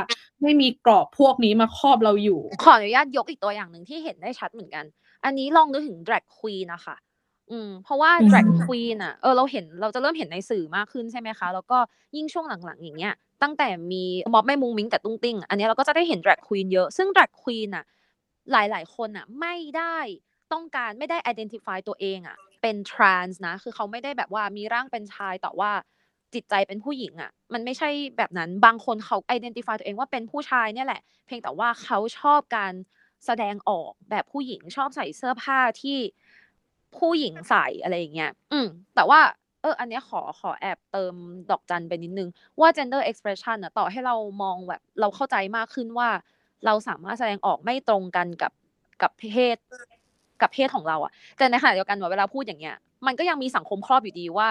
ไม่มีกรอบพวกนี้มาครอบเราอยู่ ขออนุญาตยกอีกตัวอย่างหนึ่งที่เห็นได้ชัดเหมือนกัน อันนี้ลองนึกถึง drag queen นะคะอืมเพราะว่าอืม drag queen อะเออเราเห็นเราจะเริ่มเห็นในสื่อมากขึ้นใช่ไหมคะ แล้วก็ยิ่งช่วงหลังๆ อย่างเงี้ยตั้งแต่มีม็อบแม่มุงมิ้งกับตุ้งติ้งอันเนี้ยเราก็จะได้เห็น drag queen เยอะซึ่ง drag queen อะ หลาย ๆ คนอะไม่ได้ต้องการไม่ได้ identify ตัวเองอะเป็น trans นะ คือเขาไม่ได้แบบว่ามีร่างเป็นชายแต่ว่าจิตใจเป็นผู้หญิงอะมันไม่ใช่แบบนั้นบางคนเขา identify ตัวเองว่าเป็นผู้ชายเนี่ยแหละ เพียงแต่ว่าเขาชอบการแสดงออกแบบผู้หญิงชอบใส่เสื้อผ้าที่ผู้หญิงใส่อะไรอย่างเงี้ย อืม แต่ว่า เออ อันเนี้ยขอขอแอบเติมดอกจันไปนิดนึง ว่า gender expression อะต่อให้เรามองแบบเราเข้าใจมากขึ้นว่า เราสามารถแสดงออกไม่ตรงกันกับกับเพศกับเพศของเราอะแต่ในขณะเดียวกันเวลาพูดอย่างเงี้ย มันก็ยังมีสังคมครอบอยู่ดีว่า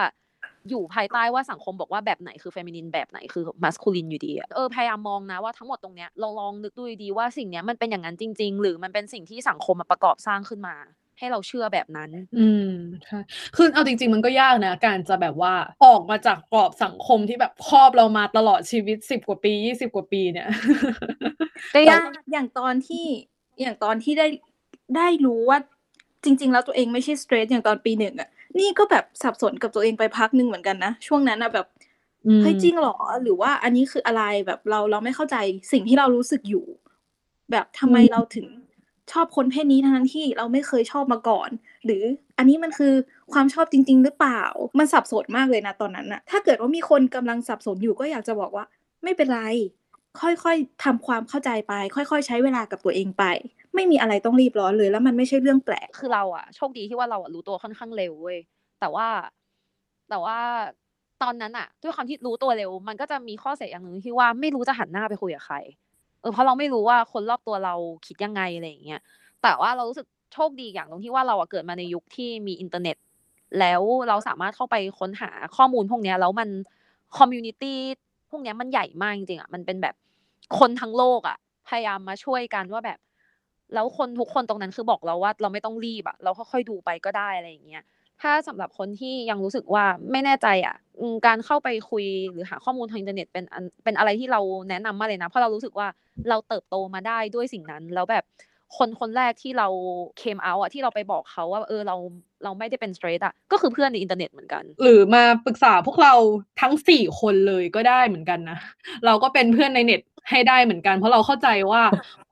อยู่ภายใต้ว่าสังคมบอกว่าแบบไหนคือเฟมินินแบบไหนคือมัสคูลินอยู่ดีเออพยายามมองนะว่าทั้งหมดตรงเนี้ยเราลองนึกดูดีว่าสิ่งเนี้ยมันเป็นอย่างนั้นจริง ๆ หรือมันเป็นสิ่งที่สังคมมาประกอบสร้างขึ้นมา ให้เราเชื่อแบบนั้น อืมใช่คือเอาจริง ๆ มันก็ยากนะ การจะแบบว่าออกมาจากกรอบสังคมที่แบบครอบเรามาตลอดชีวิตสิบกว่าปียี่สิบกว่าปีเนี่ยได้แต่ยากอย่างตอนที่อย่างตอนที่ได้ได้รู้ว่าจริง ๆ แล้วตัวเองไม่ใช่สเตรทอย่างตอนปีหนึ่งอะนี่ก็แบบสับสนกับตัวเองไปพักหนึ่งเหมือนกันนะ ช่วงนั้นอะแบบอืมเฮ้ยจริงเหรอ หรือว่าอันนี้คืออะไรแบบเราเราไม่เข้าใจสิ่งที่เรารู้สึกอยู่ แบบทำไมอืมเราถึง ชอบคนเพศนี้ทั้งที่เราไม่เคยชอบมาก่อน หรืออันนี้มันคือความชอบจริง ๆ หรือเปล่า มันสับสนมากเลยนะตอนนั้นอะถ้าเกิดว่ามีคนกำลังสับสนอยู่ก็อยากจะบอกว่า ไม่เป็นไร ค่อยๆทำความเข้าใจไป ค่อย ๆ ใช้เวลากับตัวเองไป ไม่มีอะไรต้องรีบร้อนเลย แล้วมันไม่ใช่เรื่องแปลกคือเราอะโชคดีที่ว่าเราอะรู้ตัวค่อนข้างเร็วเว้ยแต่ว่า แต่ว่าตอนนั้นอะด้วยความที่รู้ตัวเร็ว มันก็จะมีข้อเสียอย่างหนึ่งที่ว่าไม่รู้จะหันหน้าไปคุยกับใคร เออเพราะเราไม่รู้ว่าคนรอบตัวเราคิดยังไงอะไรอย่างเงี้ยแต่ว่าเรารู้สึกโชคดีอย่างตรงที่ว่าเราอะเกิดมาในยุคที่มีอินเทอร์เน็ต แล้วเราสามารถเข้าไปค้นหาข้อมูลพวกเนี้ยแล้วมัน community พวกเนี้ยมันใหญ่มากจริงๆอะมันเป็นแบบคนทั้งโลกอะพยายามมาช่วยกันว่าแบบ แล้วคนทุกคนตรงนั้นคือบอกเราว่า เราไม่ต้องรีบอะเราค่อยๆดูไปก็ได้อะไรอย่างเงี้ย ถ้าสำหรับคนที่ยังรู้สึกว่าไม่แน่ใจอะอืมการเข้าไปคุยหรือหาข้อมูลทางอินเทอร์เน็ตเป็นอันเป็นอะไรที่เราแนะนำมากเลยนะ เพราะเรารู้สึกว่าเราเติบโตมาได้ด้วยสิ่งนั้น แล้วแบบคนคนแรกที่เรา come out อะที่เราไปบอกเขาว่าเออเราเราไม่ได้เป็น straight อะก็คือเพื่อนในอินเทอร์เน็ตเหมือนกัน หรือมาปรึกษาพวกเราทั้งสี่คนเลยก็ได้เหมือนกันนะ เราก็เป็นเพื่อนในเน็ต ให้ได้เหมือนกัน เพราะเราเข้าใจว่า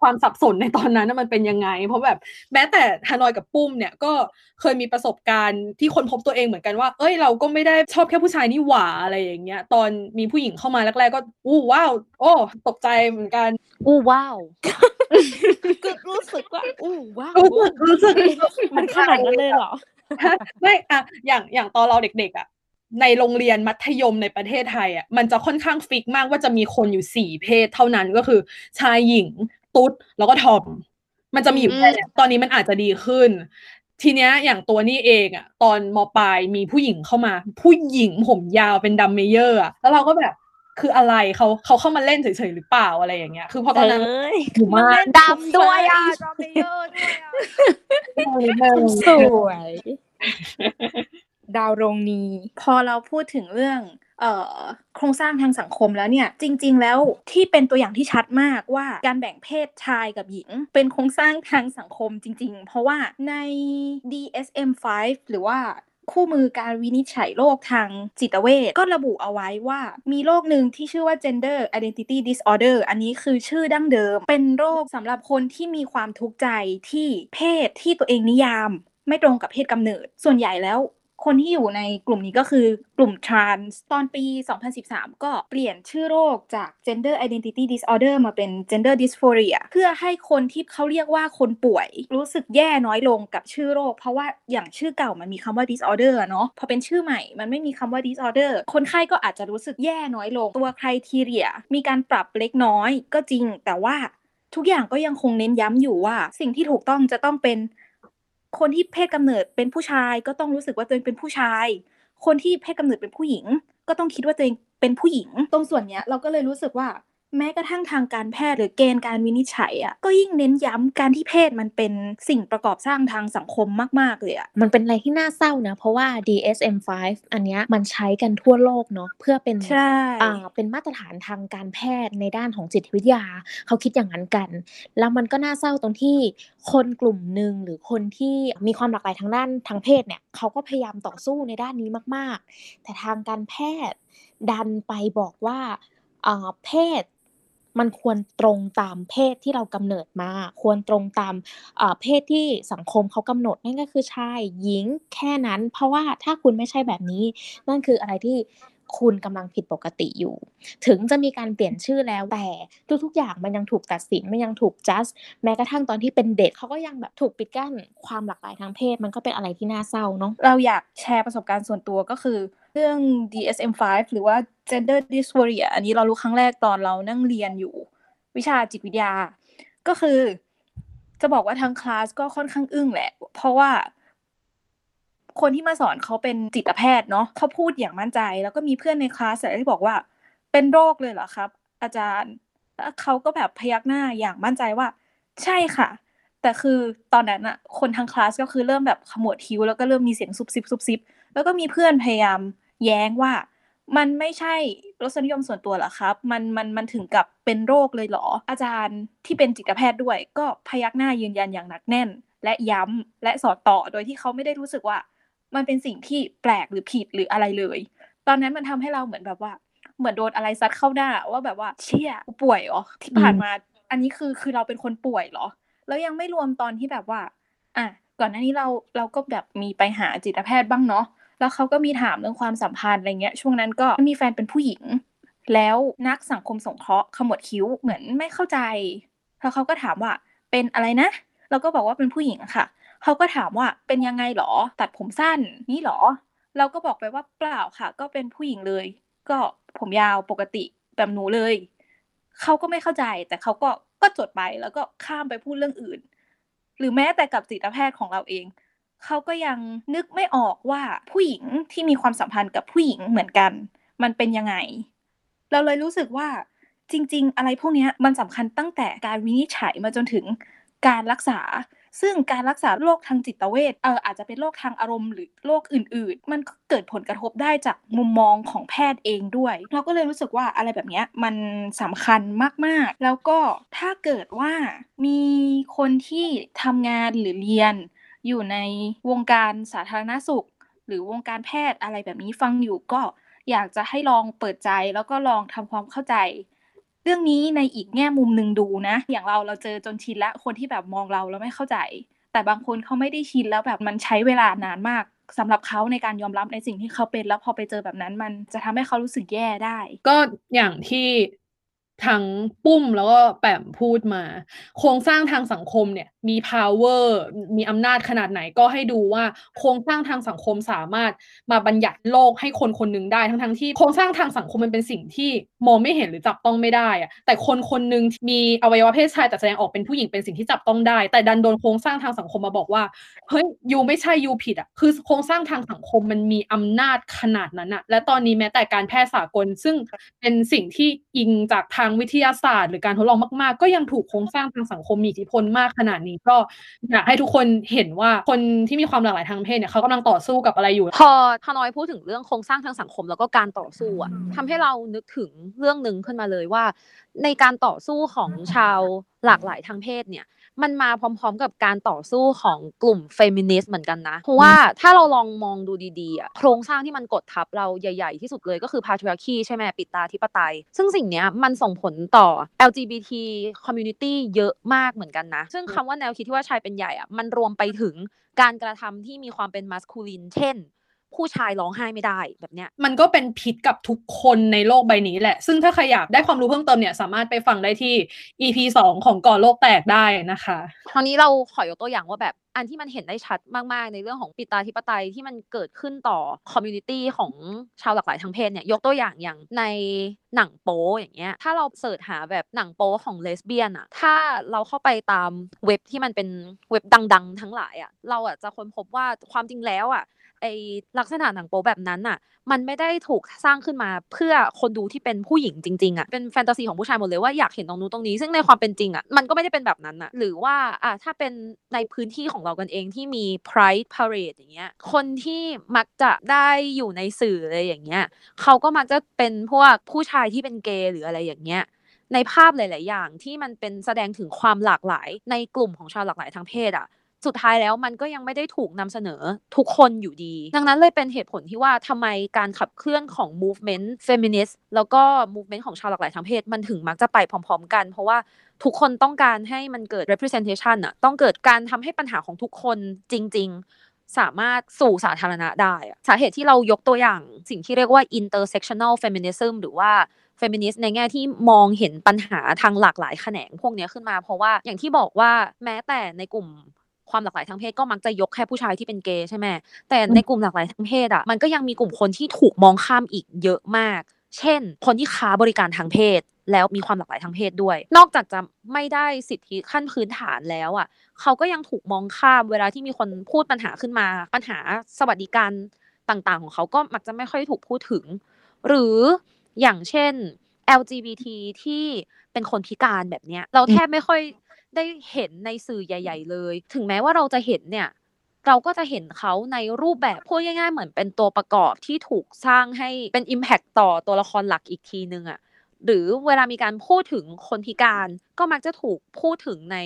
ความสับสนในตอนนั้นน่ะมันเป็นยังไง เพราะแบบแม้แต่ฮานอยกับปุ้มเนี่ยก็เคยมีประสบการณ์ที่ค้นพบตัวเองเหมือนกันว่า เอ้ยเราก็ไม่ได้ชอบแค่ผู้ชายนี่หว่าอะไรอย่างเงี้ย ตอนมีผู้หญิงเข้ามาแรกๆก็อู้ว้าวโอ้ตกใจเหมือนกันอู้ว้าวก็รู้สึกว่าอู้ว้าวรู้สึกรู้สึกมันขนาดนั้นเลยเหรอไม่อะอย่างอย่างตอนเราเด็กๆอะ ในโรงเรียนมัธยมในประเทศไทยอะมันจะค่อนข้างฟิกมากว่าจะมีคนอยู่สี่เพศเท่านั้นก็คือ ชายหญิง ตุ๊ด แล้วก็ทอม มันจะมีอยู่แค่เนี้ยตอนนี้มันอาจจะดีขึ้น ทีเนี้ยอย่างตัวนี่เองอะตอนมปลายมีผู้หญิงเข้ามา ผู้หญิงผมยาวเป็นดัมเมเยอร์อะแล้วเราก็แบบคืออะไรเขาเขาเข้ามาเล่นเฉยๆหรือเปล่าอะไรอย่างเงี้ย คือเพราะตอนนั้นเอ้ยอยู่มากดำด้วยอะดำเยอะด้วยอะสวย ดาวโรงนี พอเราพูดถึงเรื่องโครงสร้างทางสังคมแล้วเนี่ย จริง ๆ แล้วที่เป็นตัวอย่างที่ชัดมากว่าการแบ่งเพศชายกับหญิง เป็นโครงสร้างทางสังคมจริง ๆ เพราะว่าใน DSM-5 หรือว่าคู่มือการวินิจฉัยโรคทางจิตเวชก็ระบุเอาไว้ว่ามีโรคหนึ่งที่ชื่อว่า gender identity disorder อันนี้คือชื่อดั้งเดิม เป็นโรคสำหรับคนที่มีความทุกข์ใจที่เพศที่ตัวเองนิยาม ไม่ตรงกับเพศกำเนิด ส่วนใหญ่แล้ว คนที่อยู่ในกลุ่มนี้ก็คือกลุ่ม trans ตอนปี 2013 ก็เปลี่ยนชื่อโรคจาก gender identity disorder มาเป็น gender dysphoria เพื่อให้คนที่เขาเรียกว่าคนป่วย รู้สึกแย่น้อยลงกับชื่อโรค เพราะว่าอย่างชื่อเก่ามันมีคำว่า disorder เนาะพอเป็นชื่อใหม่มันไม่มีคำว่า disorder คนไข้ก็อาจจะรู้สึกแย่น้อยลง ตัว criteria มีการปรับเล็กน้อยก็จริงแต่ว่าทุกอย่างก็ยังคงเน้นย้ำอยู่ว่า สิ่งที่ถูกต้องจะต้องเป็น คนที่เพศกำเนิดเป็นผู้ชายก็ต้องรู้สึกว่าตัวเองเป็นผู้ชาย คนที่เพศกำเนิดเป็นผู้หญิง ก็ต้องคิดว่าตัวเองเป็นผู้หญิง ตรงส่วนเนี้ยเราก็เลยรู้สึกว่า แม้กระทั่งทางการแพทย์หรือเกณฑ์การวินิจฉัยอะก็ยิ่งเน้นย้ำการที่เพศมันเป็นสิ่งประกอบสร้างทางสังคมมาก ๆ เลยอะมันเป็นอะไรที่น่าเศร้านะ เพราะว่า DSM-5 อันเนี้ยมันใช้กันทั่วโลกเนาะเพื่อเป็นใช่อ่าเป็นมาตรฐานทางการแพทย์ในด้านของจิตวิทยา เขาคิดอย่างนั้นกัน แล้วมันก็น่าเศร้าตรงที่คนกลุ่มหนึ่งหรือคนที่มีความหลากหลายทางด้านทางเพศเนี่ยเขาก็พยายามต่อสู้ในด้านนี้มาก ๆ แต่ทางการแพทย์ดันไปบอกว่าอ่าเพศ มันควรตรงตามเพศที่เรากำเนิดมา ควรตรงตามเพศที่สังคมเขากำหนดนั่นก็คือชายหญิงแค่นั้น เพราะว่าถ้าคุณไม่ใช่แบบนี้ นั่นคืออะไรที่ คุณกำลังผิดปกติอยู่ ถึงจะมีการเปลี่ยนชื่อแล้วแต่ทุกๆอย่างมันยังถูกตัดสินมันยังถูกจัดแม้กระทั่งตอนที่เป็นเด็กเขาก็ยังแบบถูกปิดกั้นความหลากหลายทางเพศ มันก็เป็นอะไรที่น่าเศร้าเนาะเราอยากแชร์ประสบการณ์ส่วนตัวก็คือเรื่อง DSM-5 หรือว่า gender dysphoria อันนี้เรารู้ครั้งแรกตอนเรานั่งเรียนอยู่ วิชาจิตวิทยา ก็คือ จะบอกว่าทั้งคลาสก็ค่อนข้างอึ้งแหละ เพราะว่า คนที่มาสอนเขาเป็นจิตแพทย์เนาะเขาพูดอย่างมั่นใจ แล้วก็มีเพื่อนในคลาสที่บอกว่า เป็นโรคเลยเหรอครับ อาจารย์แล้วเขาก็แบบพยักหน้าอย่างมั่นใจว่า ใช่ค่ะ แต่คือตอนนั้นอะคนทั้งคลาสก็คือเริ่มแบบขมวดคิ้วแล้วก็เริ่มมีเสียงซุบซิบซุบซิบแล้วก็มีเพื่อนพยายามแย้งว่า มันไม่ใช่รสนิยมส่วนตัวเหรอครับ มันมันมันถึงกับเป็นโรคเลยเหรอ อาจารย์ที่เป็นจิตแพทย์ด้วย ก็พยักหน้ายืนยันอย่างหนักแน่น และย้ำและสอนต่อโดยที่เขาไม่ได้รู้สึกว่า มันเป็นสิ่งที่แปลกหรือผิดหรืออะไรเลย ตอนนั้นมันทำให้เราเหมือนแบบว่า เหมือนโดนอะไรซัดเข้าหน้าว่าแบบว่าเชี่ยป่วยเหรอที่ผ่านมา อันนี้คือคือเราเป็นคนป่วยเหรอ แล้วยังไม่รวมตอนที่แบบว่า อะก่อนหน้านี้เราเราก็แบบมีไปหาจิตแพทย์บ้างเนาะแล้วเขาก็มีถามเรื่องความสัมพันธ์อะไรเงี้ย ช่วงนั้นก็มีแฟนเป็นผู้หญิง แล้วนักสังคมสงเคราะห์ขมวดคิ้วเหมือนไม่เข้าใจ แล้วเขาก็ถามว่าเป็นอะไรนะ เราก็บอกว่าเป็นผู้หญิงอะค่ะ เขาก็ถามว่าเป็นยังไงหรอ ตัดผมสั้นนี่หรอ เราก็บอกไปว่าเปล่าค่ะ ก็เป็นผู้หญิงเลย ก็ผมยาวปกติแบบหนูเลย เขาก็ไม่เข้าใจ แต่เขาก็ก็จดไปแล้วก็ข้ามไปพูดเรื่องอื่น หรือแม้แต่กับจิตแพทย์ของเราเอง เขาก็ยังนึกไม่ออกว่าผู้หญิงที่มีความสัมพันธ์กับผู้หญิงเหมือนกัน มันเป็นยังไง เราเลยรู้สึกว่าจริง ๆ อะไรพวกนี้มันสำคัญตั้งแต่การวินิจฉัยมาจนถึงการรักษา ซึ่งการรักษาโรคทางจิตเวชเอออาจจะเป็นโรคทางอารมณ์หรือโรคอื่น ๆ มันก็เกิดผลกระทบได้จากมุมมองของแพทย์เองด้วย เราก็เลยรู้สึกว่าอะไรแบบนี้มันสำคัญมากๆ แล้วก็ถ้าเกิดว่ามีคนที่ทำงานหรือเรียน อยู่ในวงการสาธารณสุข หรือวงการแพทย์อะไรแบบนี้ฟังอยู่ก็อยากจะให้ลองเปิดใจแล้วก็ลองทำความเข้าใจ เรื่องนี้ในอีกแง่มุมหนึ่งดูนะ อย่างเราเราเจอจนชินแล้วคนที่แบบมองเราแล้วไม่เข้าใจ แต่บางคนเขาไม่ได้ชินแล้วแบบมันใช้เวลานานมากสำหรับเขาในการยอมรับในสิ่งที่เขาเป็นแล้วพอไปเจอแบบนั้นมันจะทำให้เขารู้สึกแย่ได้ ก็อย่างที่ทั้งปุ้มแล้วก็แปมพูดมา โครงสร้างทางสังคมเนี่ย มี power มีอำนาจขนาดไหนก็ให้ดูว่าโครงสร้างทางสังคมสามารถมาบัญญัติโลกให้คนคนหนึ่งได้ทั้งทั้งที่โครงสร้างทางสังคมมันเป็นสิ่งที่มองไม่เห็นหรือจับต้องไม่ได้อะแต่คนคนหนึ่งมีอวัยวะเพศชายแต่แสดงออกเป็นผู้หญิงเป็นสิ่งที่จับต้องได้ แต่ดันโดนโครงสร้างทางสังคมมาบอกว่าเฮ้ยยูไม่ใช่ยูผิดอะคือโครงสร้างทางสังคมมันมีอำนาจขนาดนั้นอะและตอนนี้แม้แต่การแพทย์สากล ซึ่งเป็นสิ่งที่อิงจากทางวิทยาศาสตร์ หรือการทดลองมาก ๆ ก็ยังถูกโครงสร้างทางสังคมมีอิทธิพลมากขนาดนี้ก็อยากให้ทุกคนเห็นว่าคนที่มีความหลากหลายทางเพศเนี่ยเขากำลังต่อสู้กับอะไรอยู่ พอทนอยพูดถึงเรื่องโครงสร้างทางสังคมแล้วก็การต่อสู้อะทำให้เรานึกถึงเรื่องหนึ่งขึ้นมาเลยว่า ในการต่อสู้ของชาวหลากหลายทางเพศเนี่ย มันมาพร้อมๆกับการต่อสู้ของกลุ่มเฟมินิสต์เหมือนกันนะ เพราะว่าถ้าเราลองมองดูดีๆอะโครงสร้างที่มันกดทับเราใหญ่ๆที่สุดเลยก็คือ patriarchy ใช่ไหมปิดตาธิปไตย ซึ่งสิ่งเนี้ยมันส่งผลต่อ LGBT community เยอะมากเหมือนกันนะ ซึ่งคำว่าแนวคิดที่ว่าชายเป็นใหญ่อะมันรวมไปถึงการกระทำที่มีความเป็น masculine เช่น ผู้ชายร้องไห้ไม่ได้แบบเนี้ย มันก็เป็นพิษกับทุกคนในโลกใบนี้แหละ ซึ่งถ้าใครอยากได้ความรู้เพิ่มเติมเนี่ย สามารถไปฟังได้ที่ EP 2ของก่อนโลกแตกได้นะคะคราวนี้เราขอยกตัวอย่างว่าแบบอันที่มันเห็นได้ชัดมาก ๆ ในเรื่องของปิตาธิปไตยที่มันเกิดขึ้นต่อcommunity ของชาวหลากหลายทางเพศเนี่ยยกตัวอย่างอย่างในหนังโป๊อย่างเงี้ยถ้าเรา search หาแบบหนังโป๊ของเลสเบี้ยนอะถ้าเราเข้าไปตามเว็บที่มันเป็นเว็บดัง ๆ ทั้งหลายอะเราอะจะค้นพบว่าความจริงแล้วอะ ไอ้ลักษณะหนังโป๊แบบนั้นน่ะ มันไม่ได้ถูกสร้างขึ้นมาเพื่อคนดูที่เป็นผู้หญิงจริงๆอะเป็นแฟนตาซีของผู้ชายหมดเลยว่าอยากเห็นตรงนู้นตรงนี้ ซึ่งในความเป็นจริงอะมันก็ไม่ได้เป็นแบบนั้นอะ หรือว่าอะถ้าเป็นในพื้นที่ของเรากันเองที่มี Pride Parade อย่างเงี้ยคนที่มักจะได้อยู่ในสื่ออะไรอย่างเงี้ยเขาก็มักจะเป็นพวกผู้ชายที่เป็นเกย์หรืออะไรอย่างเงี้ยในภาพหลาย ๆ อย่างที่มันเป็นแสดงถึงความหลากหลายในกลุ่มของชาวหลากหลายทางเพศอะ สุดท้ายแล้วมันก็ยังไม่ได้ถูกนำเสนอทุกคนอยู่ดี ดังนั้นเลยเป็นเหตุผลที่ว่าทำไมการขับเคลื่อนของ movement feminist แล้วก็ movement ของชาวหลากหลายทางเพศ มันถึงมักจะไปพร้อม ๆ กัน เพราะว่าทุกคนต้องการให้มันเกิด representation อะต้องเกิดการทำให้ปัญหาของทุกคนจริง ๆ สามารถสู่สาธารณะได้ สาเหตุที่เรายกตัวอย่างสิ่งที่เรียกว่า intersectional feminism หรือว่าเฟมินิสต์ในแง่ที่มองเห็นปัญหาทางหลากหลายแขนงพวกนี้ขึ้นมา เพราะว่าอย่างที่บอกว่าแม้แต่ในกลุ่ม ความหลากหลายทางเพศก็มักจะยกแค่ผู้ชายที่เป็นเกย์ใช่ไหมแต่ในกลุ่มหลากหลายทางเพศอะมันก็ยังมีกลุ่มคนที่ถูกมองข้ามอีกเยอะมาก เช่น คนที่ค้าบริการทางเพศแล้วมีความหลากหลายทางเพศด้วย นอกจากจะไม่ได้สิทธิขั้นพื้นฐานแล้วอะเขาก็ยังถูกมองข้ามเวลาที่มีคนพูดปัญหาขึ้นมา ปัญหาสวัสดิการต่างๆ ของเขาก็มักจะไม่ค่อยถูกพูดถึง หรืออย่างเช่น LGBT ที่เป็นคนพิการแบบเนี้ย เราแทบไม่ค่อย ได้เห็นในสื่อใหญ่ ๆ เลย ถึงแม้ว่าเราจะเห็นเนี่ย เราก็จะเห็นเขาในรูปแบบพูดง่ายๆ เหมือนเป็นตัวประกอบที่ถูกสร้างให้เป็น Impact ต่อตัวละครหลักอีกทีนึงอะหรือเวลามีการพูดถึงคนพิการก็มักจะถูกพูดถึงใน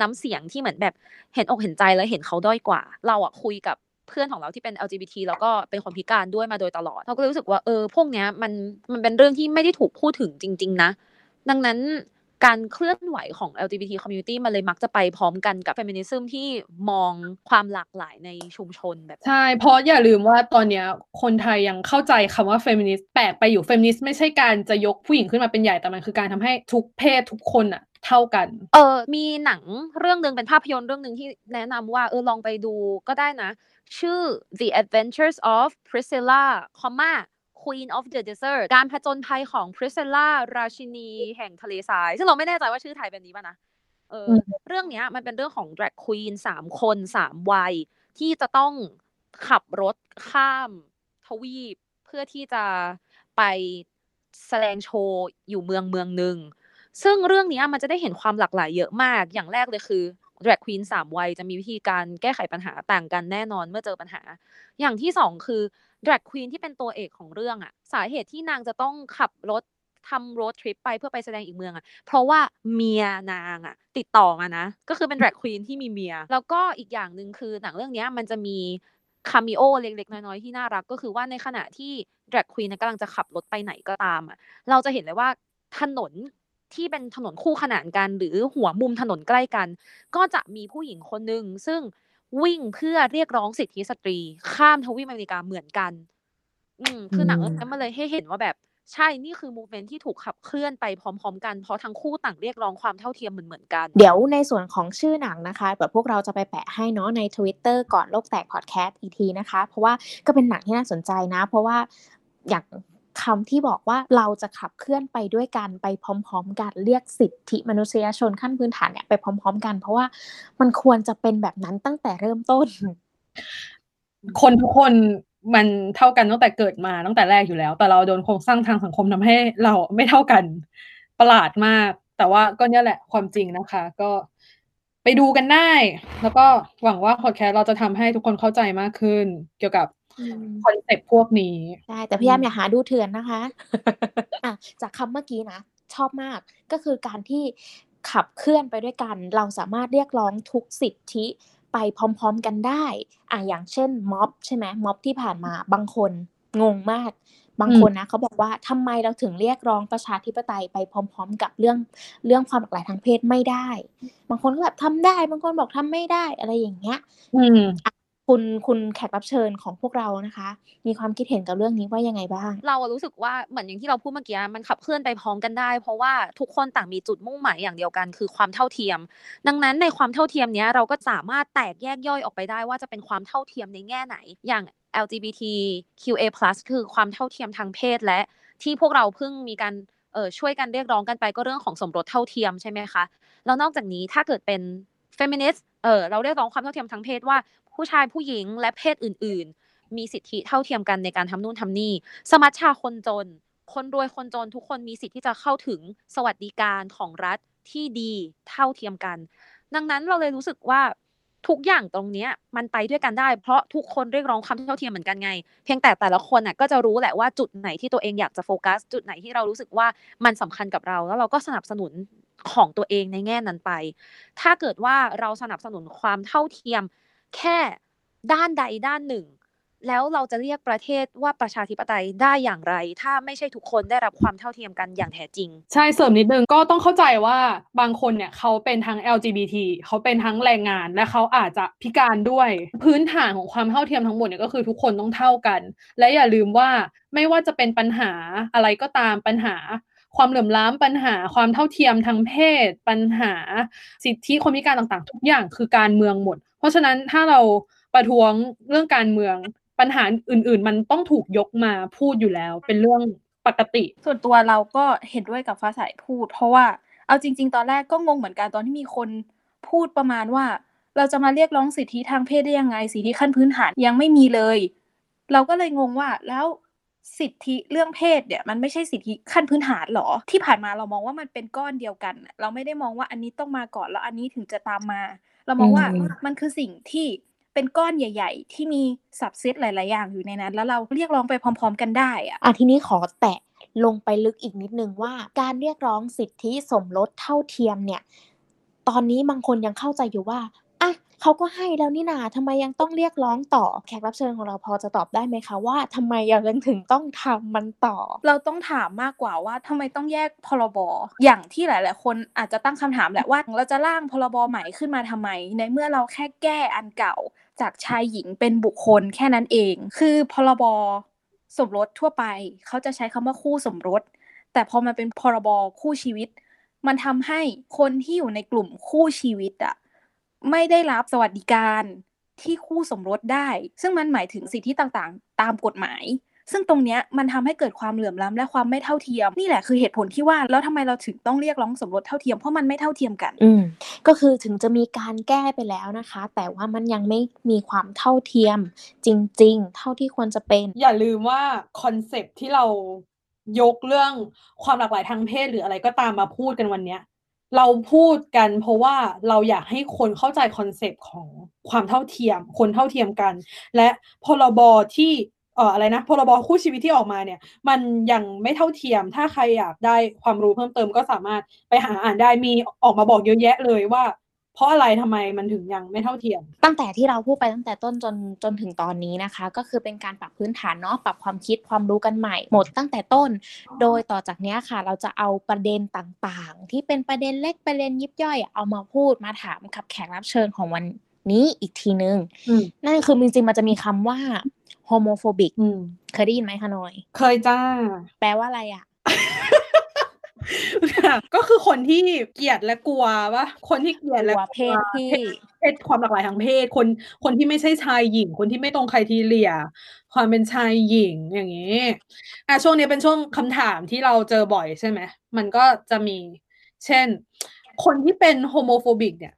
น้ำเสียงที่เหมือนแบบเห็นอกเห็นใจแล้วเห็นเขาด้อยกว่า เราอะคุยกับเพื่อนของเราที่เป็น LGBT แล้วก็เป็นคนพิการด้วยมาโดยตลอด เราก็เลยรู้สึกว่าเออพวกเนี้ยมันมันเป็นเรื่องที่ไม่ได้ถูกพูดถึงจริง ๆ นะ ดังนั้น การเคลื่อนไหวของ LGBT community มันเลยมักจะไปพร้อมกันกับ feminism ที่มองความหลากหลายในชุมชนแบบ ใช่ เพราะอย่าลืมว่าตอนเนี้ยคนไทยยังเข้าใจคำว่าเฟมินิสต์แปลกไปอยู่เฟมินิสต์ไม่ใช่การจะยกผู้หญิงขึ้นมาเป็นใหญ่แต่มันคือการทำให้ทุกเพศทุกคนอะเท่ากัน เออ มีหนังเรื่องหนึ่งเป็นภาพยนตร์เรื่องหนึ่งที่แนะนำว่าเออลองไปดูก็ได้นะ ชื่อ The Adventures of Priscilla, Queen of the Desert การผจญภัยของ Priscilla ราชินีแห่งทะเลทราย ซึ่งเราไม่แน่ใจว่าชื่อไทยเป็นนี้ป่ะนะเอออืมเรื่องเนี้ยมันเป็นเรื่องของ drag queen สามคนสามวัย ที่จะต้องขับรถข้ามทวีป เพื่อที่จะไปแสดงโชว์อยู่เมืองเมืองหนึ่ง ซึ่งเรื่องเนี้ยมันจะได้เห็นความหลากหลายเยอะมาก อย่างแรกเลยคือ drag queen สามวัยจะมีวิธีการแก้ไขปัญหาต่างกันแน่นอนเมื่อเจอปัญหา อย่างที่สองคือ drag queen ที่เป็นตัวเอกของเรื่องอะสาเหตุที่นางจะต้องขับรถทำ road trip ไปเพื่อไปแสดงอีกเมืองอะเพราะว่าเมียนางอะติดต่อมานะ ก็คือเป็น drag queen ที่มีเมีย แล้วก็อีกอย่างหนึ่งคือหนังเรื่องนี้มันจะมีคามิโอเล็กๆ น้อยๆ ที่น่ารักก็คือว่าในขณะที่ drag queen น่ะกำลังจะขับรถไปไหนก็ตามอะเราจะเห็นเลยว่าถนนที่เป็นถนนคู่ขนานกันหรือหัวมุมถนนใกล้กัน ก็จะมีผู้หญิงคนหนึ่งซึ่ง วิ่งเพื่อเรียกร้องสิทธิสตรี ข้ามทวีปอเมริกาเหมือนกัน อืม คือหนังเรื่องนี้มันเลยให้เห็นว่าแบบใช่นี่คือมูเมนที่ถูกขับเคลื่อนไปพร้อม ๆ กันเพราะทั้งคู่ต่างเรียกร้องความเท่าเทียมเหมือนๆกัน เดี๋ยวในส่วนของชื่อหนังนะคะแบบพวกเราจะไปแปะให้เนาะใน Twitter ก่อนโลกแตกพอดแคสต์อีกทีนะคะ เพราะว่าก็เป็นหนังที่น่าสนใจนะ เพราะว่าอย่าง คำที่บอกว่าเราจะขับเคลื่อนไปด้วยกันไปพร้อม ๆ กันเรียกสิทธิมนุษยชนขั้นพื้นฐานเนี่ยไปพร้อม ๆ กัน เพราะว่ามันควรจะเป็นแบบนั้นตั้งแต่เริ่มต้น คนทุกคนมันเท่ากันตั้งแต่เกิดมาตั้งแต่แรกอยู่แล้ว แต่เราโดนโครงสร้างทางสังคมทำให้เราไม่เท่ากันประหลาดมาก แต่ว่าก็เนี่ยแหละความจริงนะคะ ก็ไปดูกันได้ แล้วก็หวังว่าพอดแคสต์เราจะทำให้ทุกคนเข้าใจมากขึ้น เกี่ยวกับ คอนเซ็ปต์พวกนี้ใช่แต่พยายามอย่าหาดูเถื่อนนะคะอะจากคำเมื่อกี้นะ ชอบมากก็คือการที่ขับเคลื่อนไปด้วยกัน เราสามารถเรียกร้องทุกสิทธิไปพร้อมๆกันได้ อะอย่างเช่นม็อบใช่ไหมม็อบที่ผ่านมาบางคนงงมาก บางคนนะเขาบอกว่าทำไมเราถึงเรียกร้องประชาธิปไตยไปพร้อม ๆ กับเรื่องเรื่องความหลากหลายทางเพศไม่ได้ บางคนก็แบบทำได้ บางคนบอกทำไม่ได้อะไรอย่างเงี้ย อืม คุณคุณแขกรับเชิญของพวกเรานะคะ มีความคิดเห็นกับเรื่องนี้ว่ายังไงบ้าง เรารู้สึกว่าเหมือนอย่างที่เราพูดเมื่อกี้มันขับเคลื่อนไปพร้อมกันได้ เพราะว่าทุกคนต่างมีจุดมุ่งหมายอย่างเดียวกัน คือความเท่าเทียม ดังนั้นในความเท่าเทียมนี้เราก็สามารถแตกแยกย่อยออกไปได้ว่าจะเป็นความเท่าเทียมในแง่ไหน อย่าง LGBTQA+ คือความเท่าเทียมทางเพศและ ที่พวกเราเพิ่งมีการเออช่วยกันเรียกร้องกันไปก็เรื่องของสมรสเท่าเทียมใช่ไหมคะแล้วนอกจากนี้ถ้าเกิดเป็น feminist เออเราเรียกร้องความเท่าเทียมทางเพศว่า ผู้ชายผู้หญิงและเพศอื่น ๆ มีสิทธิเท่าเทียมกันในการทำนู่นทำนี่ สมัชชาคนจน คนรวยคนจนทุกคนมีสิทธิที่จะเข้าถึงสวัสดิการของรัฐที่ดีเท่าเทียมกัน ดังนั้นเราเลยรู้สึกว่าทุกอย่างตรงเนี้ยมันไปด้วยกันได้ เพราะทุกคนเรียกร้องความเท่าเทียมเหมือนกันไง เพียงแต่แต่ละคนน่ะก็จะรู้แหละว่าจุดไหนที่ตัวเองอยากจะโฟกัส จุดไหนที่เรารู้สึกว่ามันสำคัญกับเรา แล้วเราก็สนับสนุนของตัวเองในแง่นั้นไป ถ้าเกิดว่าเราสนับสนุนความเท่าเทียม แค่ด้านใดด้านหนึ่ง แล้วเราจะเรียกประเทศว่าประชาธิปไตยได้อย่างไร ถ้าไม่ใช่ทุกคนได้รับความเท่าเทียมกันอย่างแท้จริง ใช่เสริมนิดนึงก็ต้องเข้าใจว่าบางคนเนี่ยเขาเป็นทั้ง LGBT เขาเป็นทั้งแรงงานและเขาอาจจะพิการด้วย พื้นฐานของความเท่าเทียมทั้งหมดเนี่ยก็คือทุกคนต้องเท่ากัน และอย่าลืมว่าไม่ว่าจะเป็นปัญหาอะไรก็ตามปัญหาความเหลื่อมล้ำปัญหาความเท่าเทียมทางเพศ ปัญหาสิทธิคนพิการต่างๆ ทุกอย่างคือการเมืองหมด เพราะฉะนั้นถ้าเราประท้วงเรื่องการเมืองปัญหาอื่น ๆ มันต้องถูกยกมาพูดอยู่แล้ว เป็นเรื่องปกติ ส่วนตัวเราก็เห็นด้วยกับฟ้าใสพูด เพราะว่าเอาจริง ๆ ตอนแรกก็งงเหมือนกันตอนที่มีคนพูดประมาณว่า เราจะมาเรียกร้องสิทธิทางเพศได้ยังไงสิทธิขั้นพื้นฐานยังไม่มีเลย เราก็เลยงงว่าแล้วสิทธิเรื่องเพศเนี่ยมันไม่ใช่สิทธิขั้นพื้นฐานหรอ ที่ผ่านมาเรามองว่ามันเป็นก้อนเดียวกัน เราไม่ได้มองว่าอันนี้ต้องมาก่อนแล้วอันนี้ถึงจะตามมา เรามองว่าอืมมันคือสิ่งที่เป็นก้อนใหญ่ ๆ ที่มีสับเซตหลาย ๆ อย่างอยู่ในนั้น แล้วเราเรียกร้องไปพร้อม ๆ กันได้อะอะทีนี้ขอแตะลงไปลึกอีกนิดนึงว่า การเรียกร้องสิทธิสมรสเท่าเทียมเนี่ย ตอนนี้บางคนยังเข้าใจอยู่ว่าอะ เขาก็ให้แล้วนี่นาทำไมยังต้องเรียกร้องต่อ แขกรับเชิญของเราพอจะตอบได้ไหมคะว่าทำไมยังถึงต้องทำมันต่อ เราต้องถามมากกว่าว่าทำไมต้องแยกพรบอย่างที่หลาย ๆ คนอาจจะตั้งคำถามแหละว่าเราจะร่างพรบใหม่ขึ้นมาทำไม ในเมื่อเราแค่แก้อันเก่าจากชายหญิงเป็นบุคคลแค่นั้นเอง คือพรบสมรสทั่วไป เขาจะใช้คำว่าคู่สมรส แต่พอมันเป็นพรบคู่ชีวิต มันทำให้คนที่อยู่ในกลุ่มคู่ชีวิตอะ ไม่ได้รับสวัสดิการที่คู่สมรสได้ ซึ่งมันหมายถึงสิทธิต่างๆ ตามกฎหมาย ซึ่งตรงเนี้ยมันทำให้เกิดความเหลื่อมล้ำและความไม่เท่าเทียม นี่แหละคือเหตุผลที่ว่าแล้วทำไมเราถึงต้องเรียกร้องสมรสเท่าเทียมเพราะมันไม่เท่าเทียมกัน อืมก็คือถึงจะมีการแก้ไปแล้วนะคะ แต่ว่ามันยังไม่มีความเท่าเทียม จริง ๆ เท่าที่ควรจะเป็น อย่าลืมว่าคอนเซปต์ที่เรายกเรื่องความหลากหลายทางเพศหรืออะไรก็ตามมาพูดกันวันเนี้ย เราพูดกันเพราะว่าเราอยากให้คนเข้าใจคอนเซปต์ของความเท่าเทียม คนเท่าเทียมกัน และพรบที่เอ่ออะไรนะพรบคู่ชีวิตที่ออกมาเนี่ย มันยังไม่เท่าเทียม ถ้าใครอยากได้ความรู้เพิ่มเติมก็สามารถไปหาอ่านได้มีออกมาบอกเยอะแยะเลยว่า เพราะอะไรทำไมมันถึงยังไม่เท่าเทียม ตั้งแต่ที่เราพูดไปตั้งแต่ต้นจนจนถึงตอนนี้นะคะ ก็คือเป็นการปรับพื้นฐานเนาะปรับความคิดความรู้กันใหม่ หมดตั้งแต่ต้น โดยต่อจากเนี้ยค่ะ เราจะเอาประเด็นต่างๆ ที่เป็นประเด็นเล็กประเด็นยิบย่อยอะเอามาพูดมาถามกับแขกรับเชิญของวันนี้อีกทีนึงอืมนั่นคือจริงๆมันจะมีคำว่า homophobic อืมเคยได้ยินไหมคะนอย เคยจ้า แปลว่าอะไรอะ ก็คือคนที่เกลียดและกลัววะคนที่เกลียดและกลัวเพศที่เพศความหลากหลายทางเพศ คนคนที่ไม่ใช่ชายหญิง คนที่ไม่ตรงใครทีเลีย ความเป็นชายหญิงอย่างนี้อะช่วงนี้เป็นช่วงคำถามที่เราเจอบ่อยใช่ไหมมันก็จะมี เช่น คนที่เป็น homophobic เนี่ย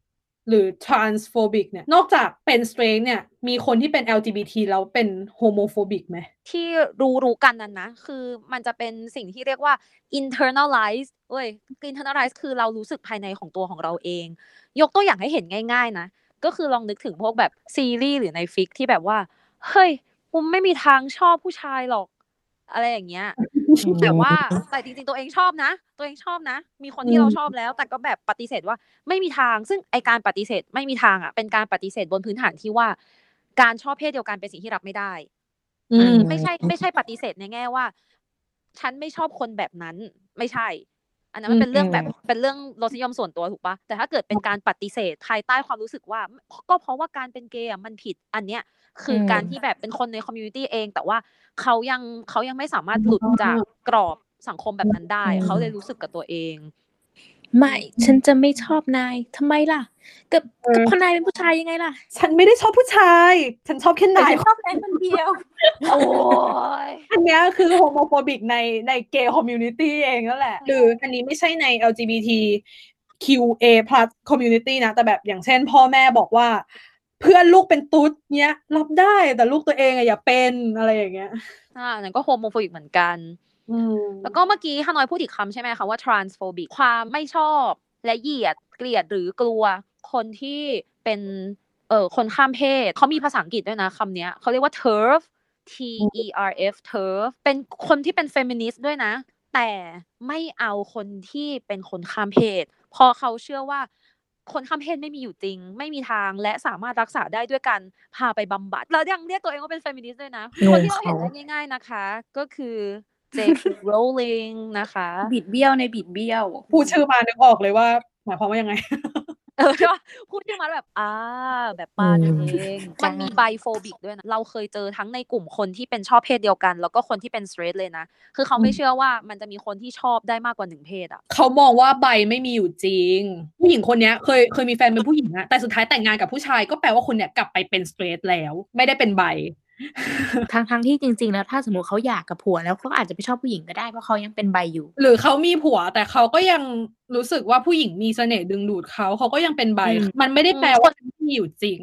หรือ transphobic เนี่ย นอกจากเป็น straight เนี่ย มีคนที่เป็น LGBT แล้วเป็น homophobic ไหม ที่รู้รู้กันนั้นนะ คือมันจะเป็นสิ่งที่เรียกว่า internalize เว้ย internalize คือเรารู้สึกภายในของตัวของเราเอง ยกตัวอย่างให้เห็นง่าย ๆ นะ ก็คือลองนึกถึงพวกแบบซีรีส์หรือใน fic ที่แบบว่า เฮ้ยกูไม่มีทางชอบผู้ชายหรอก อะไรอย่างเงี้ย แต่ว่าแต่จริงๆตัวเองชอบนะ ตัวเองชอบนะ มีคนที่เราชอบแล้ว แต่ก็แบบปฏิเสธว่าไม่มีทาง ซึ่งไอการปฏิเสธไม่มีทางอะ เป็นการปฏิเสธบนพื้นฐานที่ว่า การชอบเพศเดียวกันเป็นสิ่งที่รับไม่ได้อืมไม่ใช่ ไม่ใช่ปฏิเสธในแง่ว่า ฉันไม่ชอบคนแบบนั้น ไม่ใช่ อันนั้นมันเป็นเรื่องแบบเป็นเรื่องรสนิยมส่วนตัวถูกปะแต่ถ้าเกิดเป็นการปฏิเสธภายใต้ความรู้สึกว่า ก็เพราะว่าการเป็นเกย์อะมันผิดอันเนี้ยคืออืมการที่แบบเป็นคนใน community เอง แต่ว่าเขายังเขายังไม่สามารถหลุดจากกรอบสังคมแบบนั้นได้ เขาเลยรู้สึกกับตัวเอง ไม่ ฉันจะไม่ชอบนายทำไมล่ะกับกับพอนายเป็นผู้ชายยังไงล่ะ ฉันไม่ได้ชอบผู้ชาย ฉันชอบแค่นายชอบนายคนเดียวโอ้ยอันเนี้ยคือ homophobic ในใน gay community เองนั่นแหละ หรืออันนี้ไม่ใช่ใน LGBT QA plus community นะ แต่แบบอย่างเช่นพ่อแม่บอกว่า เพื่อนลูกเป็นตุ๊ดเนี้ย รับได้แต่ลูกตัวเองอะอย่าเป็นอะไรอย่างเงี้ยอ่านั่นก็ homophobic เหมือนกันอืม แล้วก็เมื่อกี้ฮานอยพูดอีกคำใช่ไหมคะว่า transphobic ความไม่ชอบและเหยียดเกลียดหรือกลัวคนที่เป็นเอ่อคนข้ามเพศเขามีภาษาอังกฤษด้วยนะคำเนี้ยเขาเรียกว่า TERF T E R F TERF เป็นคนที่เป็นเฟมินิสต์ด้วยนะ แต่ไม่เอาคนที่เป็นคนข้ามเพศเพราะเขาเชื่อว่าคนข้ามเพศไม่มีอยู่จริง ไม่มีทางและสามารถรักษาได้ด้วยการพาไปบำบัด แล้วยังเรียกตัวเองว่าเป็นเฟมินิสต์ด้วยนะงงคนที่เราเห็นเขาได้ง่าย ๆนะคะ ก็คือ J.K. Rowling นะคะ บิดเบี้ยวในบิดเบี้ยวพูดชื่อมานึกออกเลยว่า หมายความว่ายังไง เออใช่ปะพูดขึ้นมาแล้วแบบอ่าแบบป้าอืมเองจ้ะมันมี biphobic ด้วยนะ เราเคยเจอทั้งในกลุ่มคนที่เป็นชอบเพศเดียวกัน แล้วก็คนที่เป็น straight เลยนะ คือเขาไม่เชื่อว่ามันจะมีคนที่ชอบได้มากกว่าหนึ่งเพศอะเขามองว่าใบไม่มีอยู่จริง ผู้หญิงคนเนี้ยเคยเคยมีแฟนเป็นผู้หญิงอะแต่สุดท้ายแต่งงานกับผู้ชายก็แปลว่าคนเนี้ยกลับไปเป็นสเตรทแล้ว ไม่ได้เป็นใบ ทั้งทั้งที่จริง ๆ แล้วถ้าสมมติเขาอยากกับผัวแล้วเขาอาจจะไปชอบผู้หญิงก็ได้เพราะเขายังเป็นใบอยู่ หรือเขามีผัวแต่เขาก็ยังรู้สึกว่าผู้หญิงมีเสน่ห์ดึงดูดเขาเขาก็ยังเป็นใบอืมมันไม่ได้แปลว่าไม่มีอยู่จริง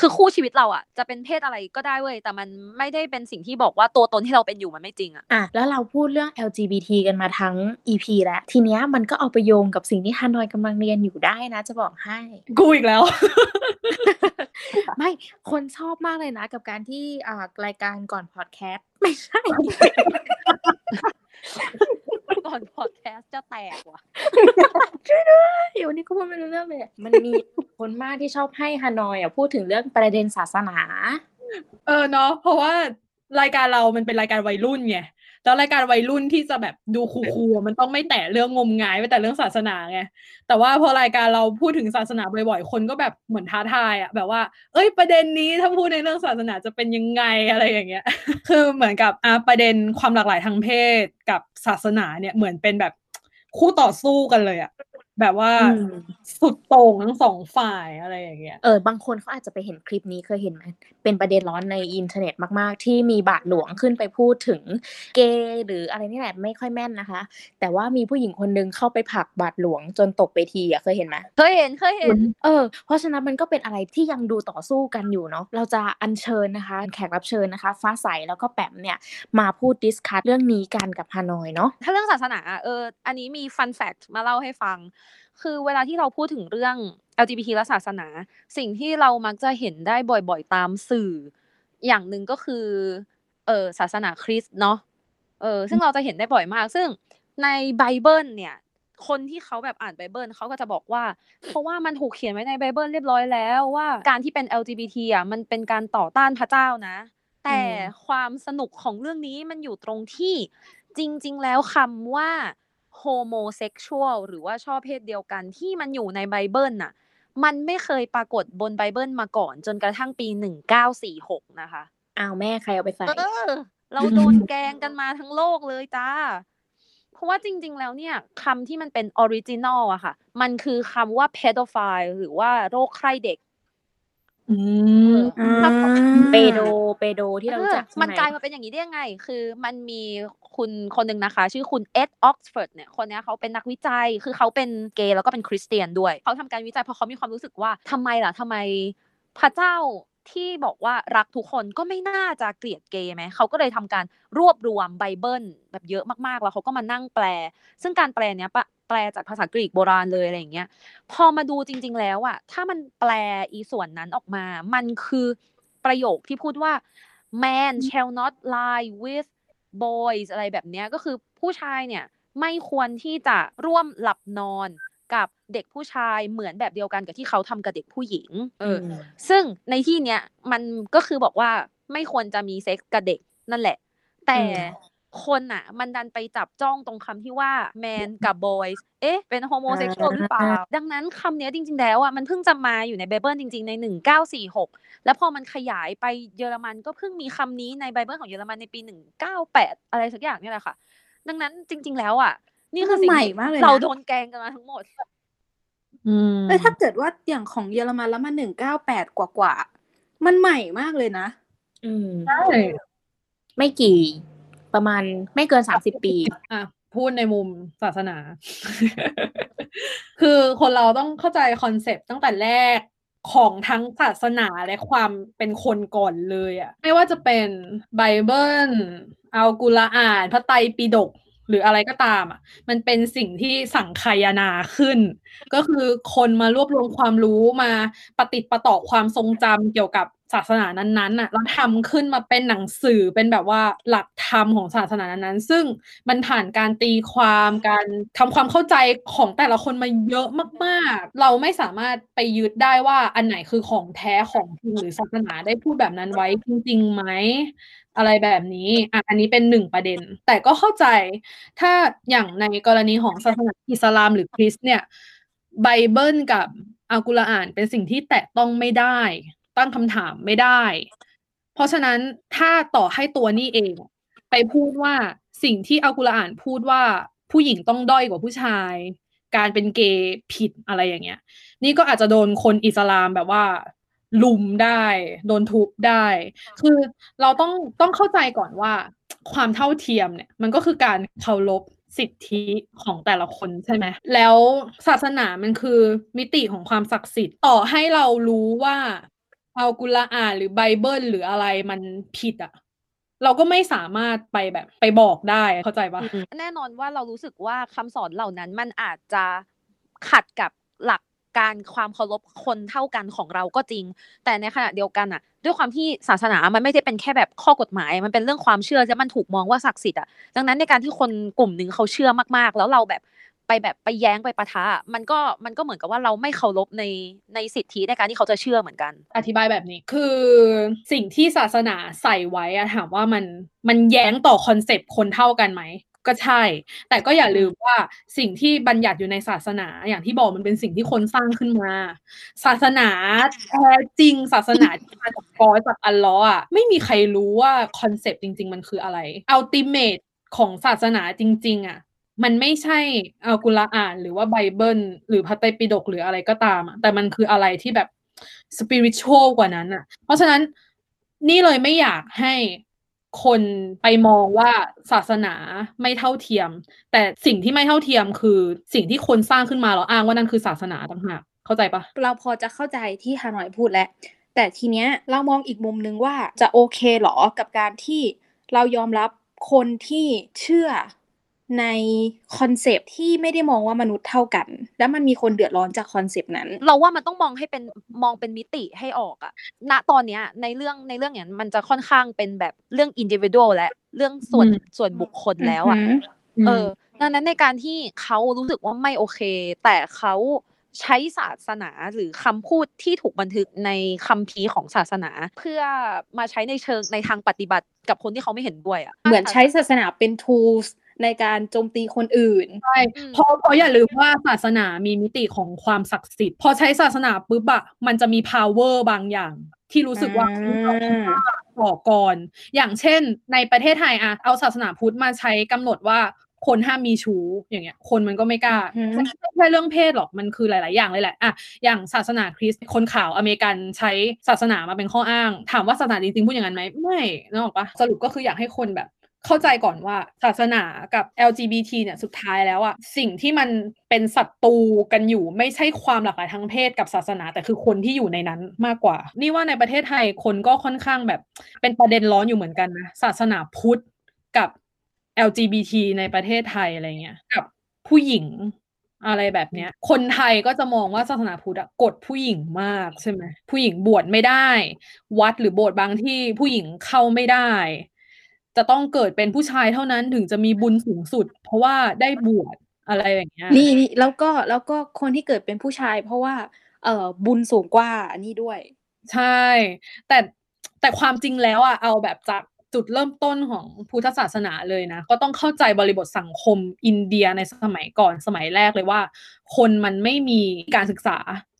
คือคู่ชีวิตเราอะจะเป็นเพศอะไรก็ได้เว้ยแต่มันไม่ได้เป็นสิ่งที่บอกว่าตัวตนที่เราเป็นอยู่มันไม่จริงอะอะแล้วเราพูดเรื่อง LGBT กันมาทั้ง EP แล้วทีเนี้ยมันก็เอาไปโยงกับสิ่งที่ฮานอยกำลังเรียนอยู่ได้นะ จะบอกให้ กูอีกแล้ว ไม่คนชอบมากเลยนะ กับการที่อ่ารายการก่อนพอดแคสต์ไม่ใช่ ก่อนอนพอดแคสต์จะแตกว่ะเดี๋ยววันนี้ก็พูดไม่รู้เรื่องเลยมันมีคนมากที่ชอบให้ฮานอยอะพูดถึงเรื่องประเด็นศาสนา เออเนาะเพราะว่ารายการเรามันเป็นรายการวัยรุ่นไง แล้วรายการวัยรุ่นที่จะแบบดูคูลๆอะมันต้องไม่แตะเรื่องงมงายไม่แต่เรื่องศาสนาไงแต่ว่าพอรายการเราพูดถึงศาสนาบ่อยๆคนก็แบบเหมือนท้าทายอะแบบว่า เอ้ยประเด็นนี้ถ้าพูดในเรื่องศาสนาจะเป็นยังไงอะไรอย่างเงี้ย คือเหมือนกับอะประเด็นความหลากหลายทางเพศกับศาสนาเนี่ยเหมือนเป็นแบบคู่ต่อสู้กันเลยอะ แบบว่าอืมสุดโต่งทั้งสองฝ่ายอะไรอย่างเงี้ยเออบางคนเขาอาจจะไปเห็นคลิปนี้เคยเห็นไหมเป็นประเด็นร้อนในอินเทอร์เน็ตมาก ๆ ที่มีบาทหลวงขึ้นไปพูดถึงเกย์หรืออะไรนี่แหละไม่ค่อยแม่นนะคะ แต่ว่ามีผู้หญิงคนนึงเข้าไปผลักบาทหลวงจนตกเวทีอะเคยเห็นไหมเคยเห็นเคยเห็น เออ เพราะฉะนั้นมันก็เป็นอะไรที่ยังดูต่อสู้กันอยู่เนาะเราจะอัญเชิญนะคะ แขกรับเชิญนะคะ ฟ้าใสแล้วก็แปมเนี่ยมาพูด discuss เรื่องนี้กันกับฮานอยเนาะถ้าเรื่องศาสนาเอออันนี้มี fun fact มาเล่าให้ฟัง คือเวลาที่เราพูดถึงเรื่อง LGBT และศาสนา สิ่งที่เรามักจะเห็นได้บ่อยๆตามสื่อ อย่างหนึ่งก็คือ เออศาสนาคริสต์เนาะเออซึ่งเราจะเห็นได้บ่อยมาก ซึ่งในไบเบิลเนี่ยคนที่เขาแบบอ่านไบเบิลเขาก็จะบอกว่า เพราะว่ามันถูกเขียนไว้ในไบเบิลเรียบร้อยแล้วว่าการที่เป็น LGBT อะมันเป็นการต่อต้านพระเจ้านะ แต่ความสนุกของเรื่องนี้มันอยู่ตรงที่จริง ๆ แล้วคำว่า homosexual หรือว่าชอบเพศเดียวกันที่มันอยู่ในไบเบิลน่ะ มันไม่เคยปรากฏบนไบเบิลมาก่อน จนกระทั่งปี1946นะคะอ้าวแม่ใครเอาไปใส่เออเราโดนแกล้งกันมาทั้งโลกเลยจ้า เพราะว่าจริง ๆ แล้วเนี่ยคำที่มันเป็น original อะค่ะ มันคือคำว่า pedophile หรือว่าโรคใคร่เด็ก อืมถ้า pedo pedo ที่เรารู้จักเออใช่มันไหมกลายมาเป็นอย่างนี้ได้ยังไง คือมันมีคุณคนหนึ่งนะคะ ชื่อคุณเอ็ดออกซฟอร์ดเนี่ย คนเนี้ยเขาเป็นนักวิจัย คือเขาเป็นเกย์แล้วก็เป็นคริสเตียนด้วย เขาทำการวิจัยเพราะเขามีความรู้สึกว่าทำไมล่ะทำไมพระเจ้าที่บอกว่ารักทุกคนก็ไม่น่าจะเกลียดเกย์ไหม เขาก็เลยทำการรวบรวมไบเบิลแบบเยอะมากๆ แล้วเขาก็มานั่งแปล ซึ่งการแปลเนี้ยปะ แปลจากภาษากรีกโบราณเลยอะไรอย่างเงี้ยพอมาดูจริง ๆ แล้วอะถ้ามันแปลอีส่วนนั้นออกมา มันคือประโยคที่พูดว่า man shall not lie with boys อะไรแบบเนี้ยก็คือผู้ชายเนี่ยไม่ควรที่จะร่วมหลับนอนกับเด็กผู้ชายเหมือนแบบเดียวกันกับที่เขาทำกับเด็กผู้หญิง เอออมซึ่งในที่เนี้ยมันก็คือบอกว่าไม่ควรจะมีเซ็กส์กับเด็กนั่นแหละ แต่อืม คนอะ มันดันไปจับจ้องตรงคำที่ว่า man กับ boys เอ๊ะ เป็น homosexual หรือเปล่า ดังนั้นคำเนี้ยจริง ๆ แล้วอะมันเพิ่งจะมาอยู่ในไบเบิลจริง ๆ ใน 1946 แล้วพอมันขยายไปเยอรมันก็เพิ่งมีคำนี้ในไบเบิลของเยอรมันในปี 198 อะไรสักอย่างเนี่ยแหละค่ะ ดังนั้นจริง ๆ แล้วอะ นี่คือสิ่งที่มันใหม่มากเลยนะเราโดนแกล้งกันมาทั้งหมดอืมเออถ้าเกิดว่าอย่างของเยอรมันแล้วมันหนึ่งเก้าแปดกว่ากว่าๆ มันใหม่มากเลยนะ อืมใช่ไม่กี่ ประมาณไม่เกินสามสิบปีอะพูดในมุมศาสนา คือคนเราต้องเข้าใจ concept ตั้งแต่แรกของทั้งศาสนาและความเป็นคนก่อนเลยอะไม่ว่าจะเป็นไบเบิลอัลกุรอาน พระไตรปิฎกหรืออะไรก็ตามอะ มันเป็นสิ่งที่สังคายนาขึ้น ก็คือคนมารวบรวมความรู้มาปะติดปะต่อความทรงจำเกี่ยวกับ ศาสนานั้นๆน่ะแล้วทำขึ้นมาเป็นหนังสือเป็นแบบว่าหลักธรรมของศาสนานั้นๆซึ่งมันผ่านการตีความการทำความเข้าใจของแต่ละคนมาเยอะมากๆ เราไม่สามารถไปยึดได้ว่าอันไหนคือของแท้ของจริงหรือศาสนาได้พูดแบบนั้นไว้จริงๆไหมอะไรแบบนี้อะอันนี้เป็นหนึ่งประเด็น แต่ก็เข้าใจ ถ้าอย่างในกรณีของศาสนาอิสลามหรือคริสต์เนี่ยไบเบิลกับอัลกุรอานเป็นสิ่งที่แตะต้องไม่ได้ ตั้งคำถามไม่ได้ เพราะฉะนั้นถ้าต่อให้ตัวนี่เอง ไปพูดว่าสิ่งที่อัลกุรอานพูดว่าผู้หญิงต้องด้อยกว่าผู้ชาย การเป็นเกย์ผิดอะไรอย่างเงี้ย นี่ก็อาจจะโดนคนอิสลามแบบว่าลุมได้ โดนทุบได้ คือเราต้องต้องเข้าใจก่อนว่า ความเท่าเทียมเนี่ย มันก็คือการเคารพสิทธิของแต่ละคนใช่ไหม แล้วศาสนามันคือมิติของความศักดิ์สิทธิ์ ต่อให้เรารู้ว่า เอากุรอานหรือไบเบิลหรืออะไรมันผิดอะเราก็ไม่สามารถไปแบบไปบอกได้เข้าใจปะแน่นอนว่าเรารู้สึกว่าคำสอนเหล่านั้นมันอาจจะขัดกับหลักการความเคารพคนเท่ากันของเราก็จริง แต่ในขณะเดียวกันอะด้วยความที่ศาสนามันไม่ได้เป็นแค่แบบข้อกฎหมาย มันเป็นเรื่องความเชื่อและมันถูกมองว่าศักดิ์สิทธิ์อะดังนั้นในการที่คนกลุ่มหนึ่งเขาเชื่อมากๆ แล้วเราแบบ ไปแบบไปแย้งไปปะทะ มันก็มันก็เหมือนกับว่าเราไม่เคารพในในสิทธิในการที่เขาจะเชื่อเหมือนกัน อธิบายแบบนี้คือสิ่งที่ศาสนาใส่ไว้อะถามว่ามันมันแย้งต่อคอนเซปต์คนเท่ากันไหมก็ใช่ แต่ก็อย่าลืมว่าสิ่งที่บัญญัติอยู่ในศาสนา อย่างที่บอกมันเป็นสิ่งที่คนสร้างขึ้นมา ศาสนาแท้จริง ศาสนาที่มาจากกอจากอัลลอฮ์อะไม่มีใครรู้ว่าconcept จริง ๆ มันคืออะไร ultimate ของศาสนาจริง ๆอะ มันไม่ใช่อัลกุรอานหรือว่าไบเบิลหรือพระไตรปิฎกหรืออะไรก็ตามแต่มันคืออะไรที่แบบ spiritual กว่านั้นอะเพราะฉะนั้นนี่เลยไม่อยากให้คนไปมองว่าศาสนาไม่เท่าเทียม แต่สิ่งที่ไม่เท่าเทียมคือสิ่งที่คนสร้างขึ้นมาแล้วอ้างว่านั่นคือศาสนาต่างหากเข้าใจปะเราพอจะเข้าใจที่ฮานอยพูดแล้วแต่ทีเนี้ยเรามองอีกมุมนึงว่าจะโอเคเหรอกับการที่เรายอมรับคนที่เชื่อ ใน concept ที่ไม่ได้มองว่ามนุษย์เท่ากัน แล้วมันมีคนเดือดร้อนจาก concept นั้น เราว่ามันต้องมองให้เป็นมองเป็นมิติให้ออกอะณตอนเนี้ยในเรื่องในเรื่องเนี้ยมันจะค่อนข้างเป็นแบบเรื่องอินดิวิ u a l และเรื่องส่วนอืมส่วนบุคคลแล้วอะอือหือเออดังนั้นในการที่เขารู้สึกว่าไม่โอเค แต่เขาใช้ศาสนาหรือคำพูดที่ถูกบันทึกในคัมภีร์ของศาสนา เพื่อมาใช้ในเชิงในทางปฏิบัติกับคนที่เขาไม่เห็นด้วยอะเหมือนใช้ศาสนาเป็น tools ในการโจมตีคนอื่นใช่อืมเพราะเพราะอย่าลืมว่าศาสนามีมิติของความศักดิ์สิทธิ์พอใช้ศาสนาปุ๊บอะมันจะมี power บางอย่าง ที่รู้สึกว่าอ่าต่อก่อน อย่างเช่น ในประเทศไทยอะเอาศาสนาพุทธมาใช้กำหนดว่าคนห้ามมีชู้อย่างเงี้ย คนมันก็ไม่กล้าอืมไม่ใช่แค่เรื่องเพศหรอกมันคือหลาย ๆ อย่างเลยแหละอะอย่างศาสนาคริสต์คนขาวอเมริกันใช้ศาสนามาเป็นข้ออ้าง ถามว่าศาสนาจริง ๆ พูดอย่างนั้นไหมไม่นึกออกปะสรุปก็คืออยากให้คนแบบ เข้าใจก่อนว่าศาสนากับ LGBT เนี่ยสุดท้ายแล้วอะสิ่งที่มันเป็นศัตรูกันอยู่ไม่ใช่ความหลากหลายทางเพศกับศาสนา แต่คือคนที่อยู่ในนั้นมากกว่า นี่ว่าในประเทศไทยคนก็ค่อนข้างแบบเป็นประเด็นร้อนอยู่เหมือนกันนะศาสนาพุทธกับ LGBT ในประเทศไทยอะไรเงี้ยกับผู้หญิงอะไรแบบเนี้ย คนไทยก็จะมองว่าศาสนาพุทธกดผู้หญิงมากใช่ไหมผู้หญิงบวชไม่ได้ วัดหรือโบสถ์บางที่ผู้หญิงเข้าไม่ได้ จะต้องเกิดเป็นผู้ชายเท่านั้นถึงจะมีบุญสูงสุด เพราะว่าได้บวชอะไรอย่างเงี้ยนี่นี่แล้วก็แล้วก็คนที่เกิดเป็นผู้ชาย เพราะว่า เอ่อบุญสูงกว่านี่ด้วย ใช่ แต่แต่ความจริงแล้วอะเอาแบบจากจุดเริ่มต้นของพุทธศาสนาเลยนะ ก็ต้องเข้าใจบริบทสังคมอินเดียในสมัยก่อนสมัยแรกเลยว่า คนมันไม่มีการศึกษา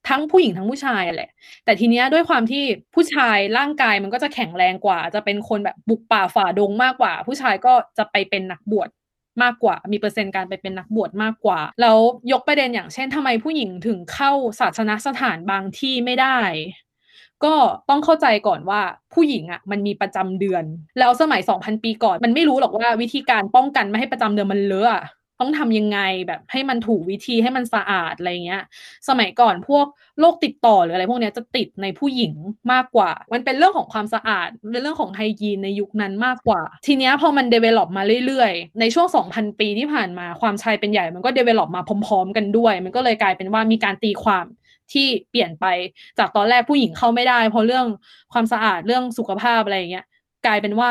ทั้งผู้หญิงทั้งผู้ชายแหละ แต่ทีเนี้ยด้วยความที่ผู้ชายร่างกายมันก็จะแข็งแรงกว่า จะเป็นคนแบบบุกป่าฝ่าดงมากกว่า ผู้ชายก็จะไปเป็นนักบวชมากกว่า มีเปอร์เซ็นต์การไปเป็นนักบวชมากกว่า แล้วยกประเด็นอย่างเช่นทำไมผู้หญิงถึงเข้าศาสนสถานบางที่ไม่ได้ ก็ต้องเข้าใจก่อนว่าผู้หญิงอะมันมีประจำเดือน แล้วสมัย 2,000 ปีก่อน มันไม่รู้หรอกว่าวิธีการป้องกันไม่ให้ประจำเดือนมันเลอะ ต้องทำยังไงแบบให้มันถูกวิธีให้มันสะอาดอะไรเงี้ย สมัยก่อนพวกโรคติดต่อหรืออะไรพวกเนี้ยจะติดในผู้หญิงมากกว่า มันเป็นเรื่องของความสะอาดเป็นเรื่องของไฮยีนในยุคนั้นมากกว่า ทีเนี้ยพอมัน develop มาเรื่อยๆ ในช่วง 2,000 ปีที่ผ่านมาความชายเป็นใหญ่มันก็ develop มาพร้อมๆ กันด้วย มันก็เลยกลายเป็นว่ามีการตีความที่เปลี่ยนไปจากตอนแรกผู้หญิงเข้าไม่ได้ เพราะเรื่องความสะอาดเรื่องสุขภาพอะไรอย่างเงี้ยกลายเป็นว่า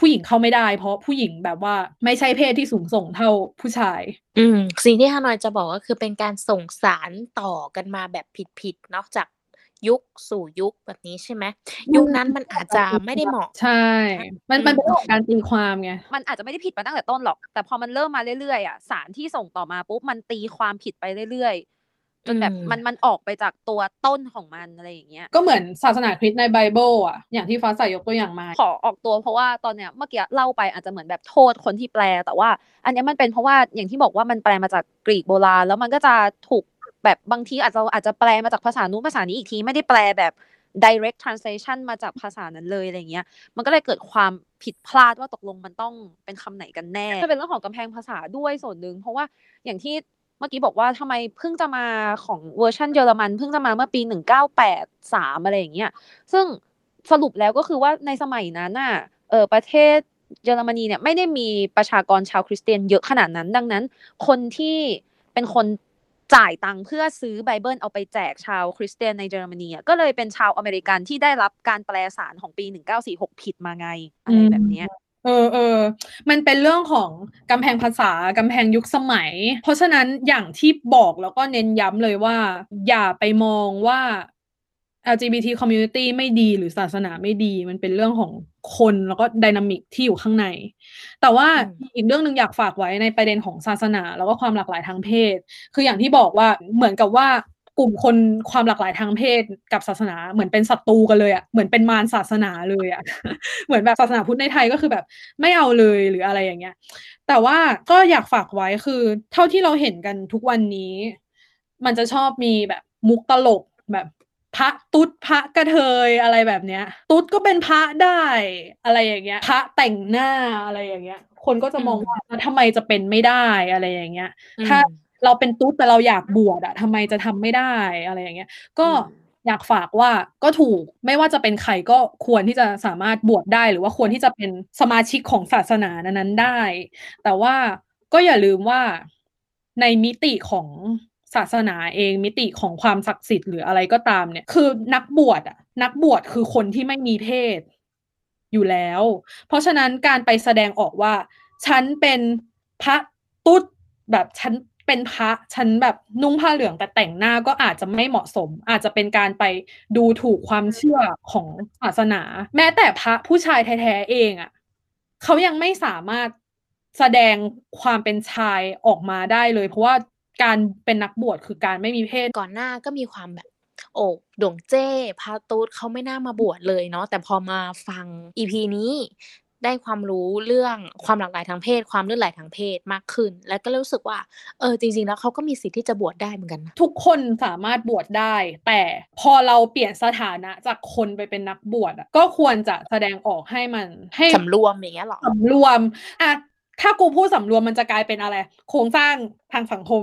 ผู้หญิงเข้าไม่ได้ เพราะผู้หญิงแบบว่าไม่ใช่เพศที่สูงส่งเท่าผู้ชาย อืมสิ่งที่ฮานอยจะบอกก็คือเป็นการส่งสารต่อกันมาแบบผิดๆเนอกจากยุคสู่ยุคแบบนี้ใช่ไหมยุคนั้นมันอาจจะไม่ได้เหมาะ ใช่ มันมันเป็นเรื่องของการตีความไงมันอาจจะไม่ได้ผิดมาตั้งแต่ต้นหรอก แต่พอมันเริ่มมาเรื่อยๆอะสารที่ส่งต่อมาปุ๊บมันตีความผิดไปเรื่อยๆ จนแบบอืมมันมันออกไปจากตัวต้นของมันอะไรอย่างเงี้ย ก็เหมือนศาสนาคริสต์ในไบเบิลอะ อย่างที่ฟ้าใสยกตัวอย่างมา ขอออกตัวเพราะว่าตอนเนี้ยเมื่อกี้เล่าไปอาจจะเหมือนแบบโทษคนที่แปล แต่ว่า อันเนี้ยมันเป็นเพราะว่าอย่างที่บอกว่ามันแปลมาจากกรีกโบราณแล้วมันก็จะถูกแบบบางทีอาจจะอาจจะแปลมาจากภาษานู้นภาษานี้อีกทีไม่ได้แปลแบบ direct translation มาจากภาษานั้นเลยอะไรเงี้ย มันก็เลยเกิดความผิดพลาดว่าตกลงมันต้องเป็นคำไหนกันแน่มันเป็นเรื่องของกำแพงภาษาด้วยส่วนหนึ่งเพราะว่าอย่างที่ เมื่อกี้บอกว่าทำไมเพิ่งจะมาของเวอร์ชันเยอรมันเพิ่งจะมาเมื่อปีหนึ่งเก้าแปดสามอะไรอย่างเงี้ยซึ่งสรุปแล้วก็คือว่าในสมัยนั้นน่ะเออประเทศเยอรมนีเนี่ยไม่ได้มีประชากรชาวคริสเตียนเยอะขนาดนั้น ดังนั้น คนที่เป็นคนจ่ายตังค์เพื่อซื้อไบเบิลเอาไปแจกชาวคริสเตียนในเยอรมนีอะก็เลยเป็นชาวอเมริกันที่ได้รับการแปลสารของปี 1946 ผิดมาไงอะไรแบบเนี้ย เออเออ มันเป็นเรื่องของกำแพงภาษากำแพงยุคสมัย เพราะฉะนั้นอย่างที่บอกแล้วก็เน้นย้ำเลยว่า อย่าไปมองว่า LGBT community ไม่ดีหรือศาสนาไม่ดี มันเป็นเรื่องของคนแล้วก็ dynamic ที่อยู่ข้างใน แต่ว่าอืมอีกเรื่องหนึ่งอยากฝากไว้ในประเด็นของศาสนา แล้วก็ความหลากหลายทางเพศ คืออย่างที่บอกว่าเหมือนกับว่า กลุ่มคนความหลากหลายทางเพศกับศาสนาเหมือนเป็นศัตรูกันเลยอะเหมือนเป็นมารศาสนาเลยอะเหมือนแบบศาสนาพุทธในไทยก็คือแบบไม่เอาเลยหรืออะไรอย่างเงี้ย แต่ว่าก็อยากฝากไว้คือ เท่าที่เราเห็นกันทุกวันนี้ มันจะชอบมีแบบมุกตลกแบบพระตุ๊ดพระกระเทยอะไรแบบเนี้ย ตุ๊ดก็เป็นพระได้อะไรอย่างเงี้ย พระแต่งหน้าอะไรอย่างเงี้ย คนก็จะมองว่าทำไมจะเป็นไม่ได้อะไรอย่างเงี้ย ถ้า เราเป็นตุ๊ดแต่เราอยากบวชอะทำไมจะทำไม่ได้อะไรอย่างเงี้ย ก็อืมอยากฝากว่าก็ถูกไม่ว่าจะเป็นใครก็ควรที่จะสามารถบวชได้ หรือว่าควรที่จะเป็นสมาชิกของศาสนานั้นๆได้ แต่ว่าก็อย่าลืมว่าในมิติของศาสนาเองมิติของความศักดิ์สิทธิ์หรืออะไรก็ตามเนี่ย คือนักบวชอะนักบวชคือคนที่ไม่มีเพศอยู่แล้ว เพราะฉะนั้นการไปแสดงออกว่า ฉันเป็นพระตุ๊ดแบบฉัน เป็นพระฉันแบบนุ่งผ้าเหลืองแต่แต่งหน้าก็อาจจะไม่เหมาะสม อาจจะเป็นการไปดูถูกความเชื่อของศาสนา แม้แต่พระผู้ชายแท้ๆเองอะ่ะเขายังไม่สามารถแสดงความเป็นชายออกมาได้เลย เพราะว่าการเป็นนักบวชคือการไม่มีเพศก่อนหน้าก็มีความแบบโอ้ดวงเจ้พาตูดเขาไม่น่ามาบวชเลยเนาะแต่พอมาฟังอีพีนี้ ได้ความรู้เรื่องความหลากหลายทางเพศ ความเลื่อนไหลทางเพศมากขึ้น แล้วก็รู้สึกว่าเออจริง ๆ แล้วเขาก็มีสิทธิ์ที่จะบวชได้เหมือนกันนะทุกคนสามารถบวชได้ แต่พอเราเปลี่ยนสถานะจากคนไปเป็นนักบวชอะก็ควรจะแสดงออกให้มันให้สำรวมอย่างเงี้ยเหรอสำรวมอะถ้ากูพูดสำรวมมันจะกลายเป็นอะไร โครงสร้างทางสังคม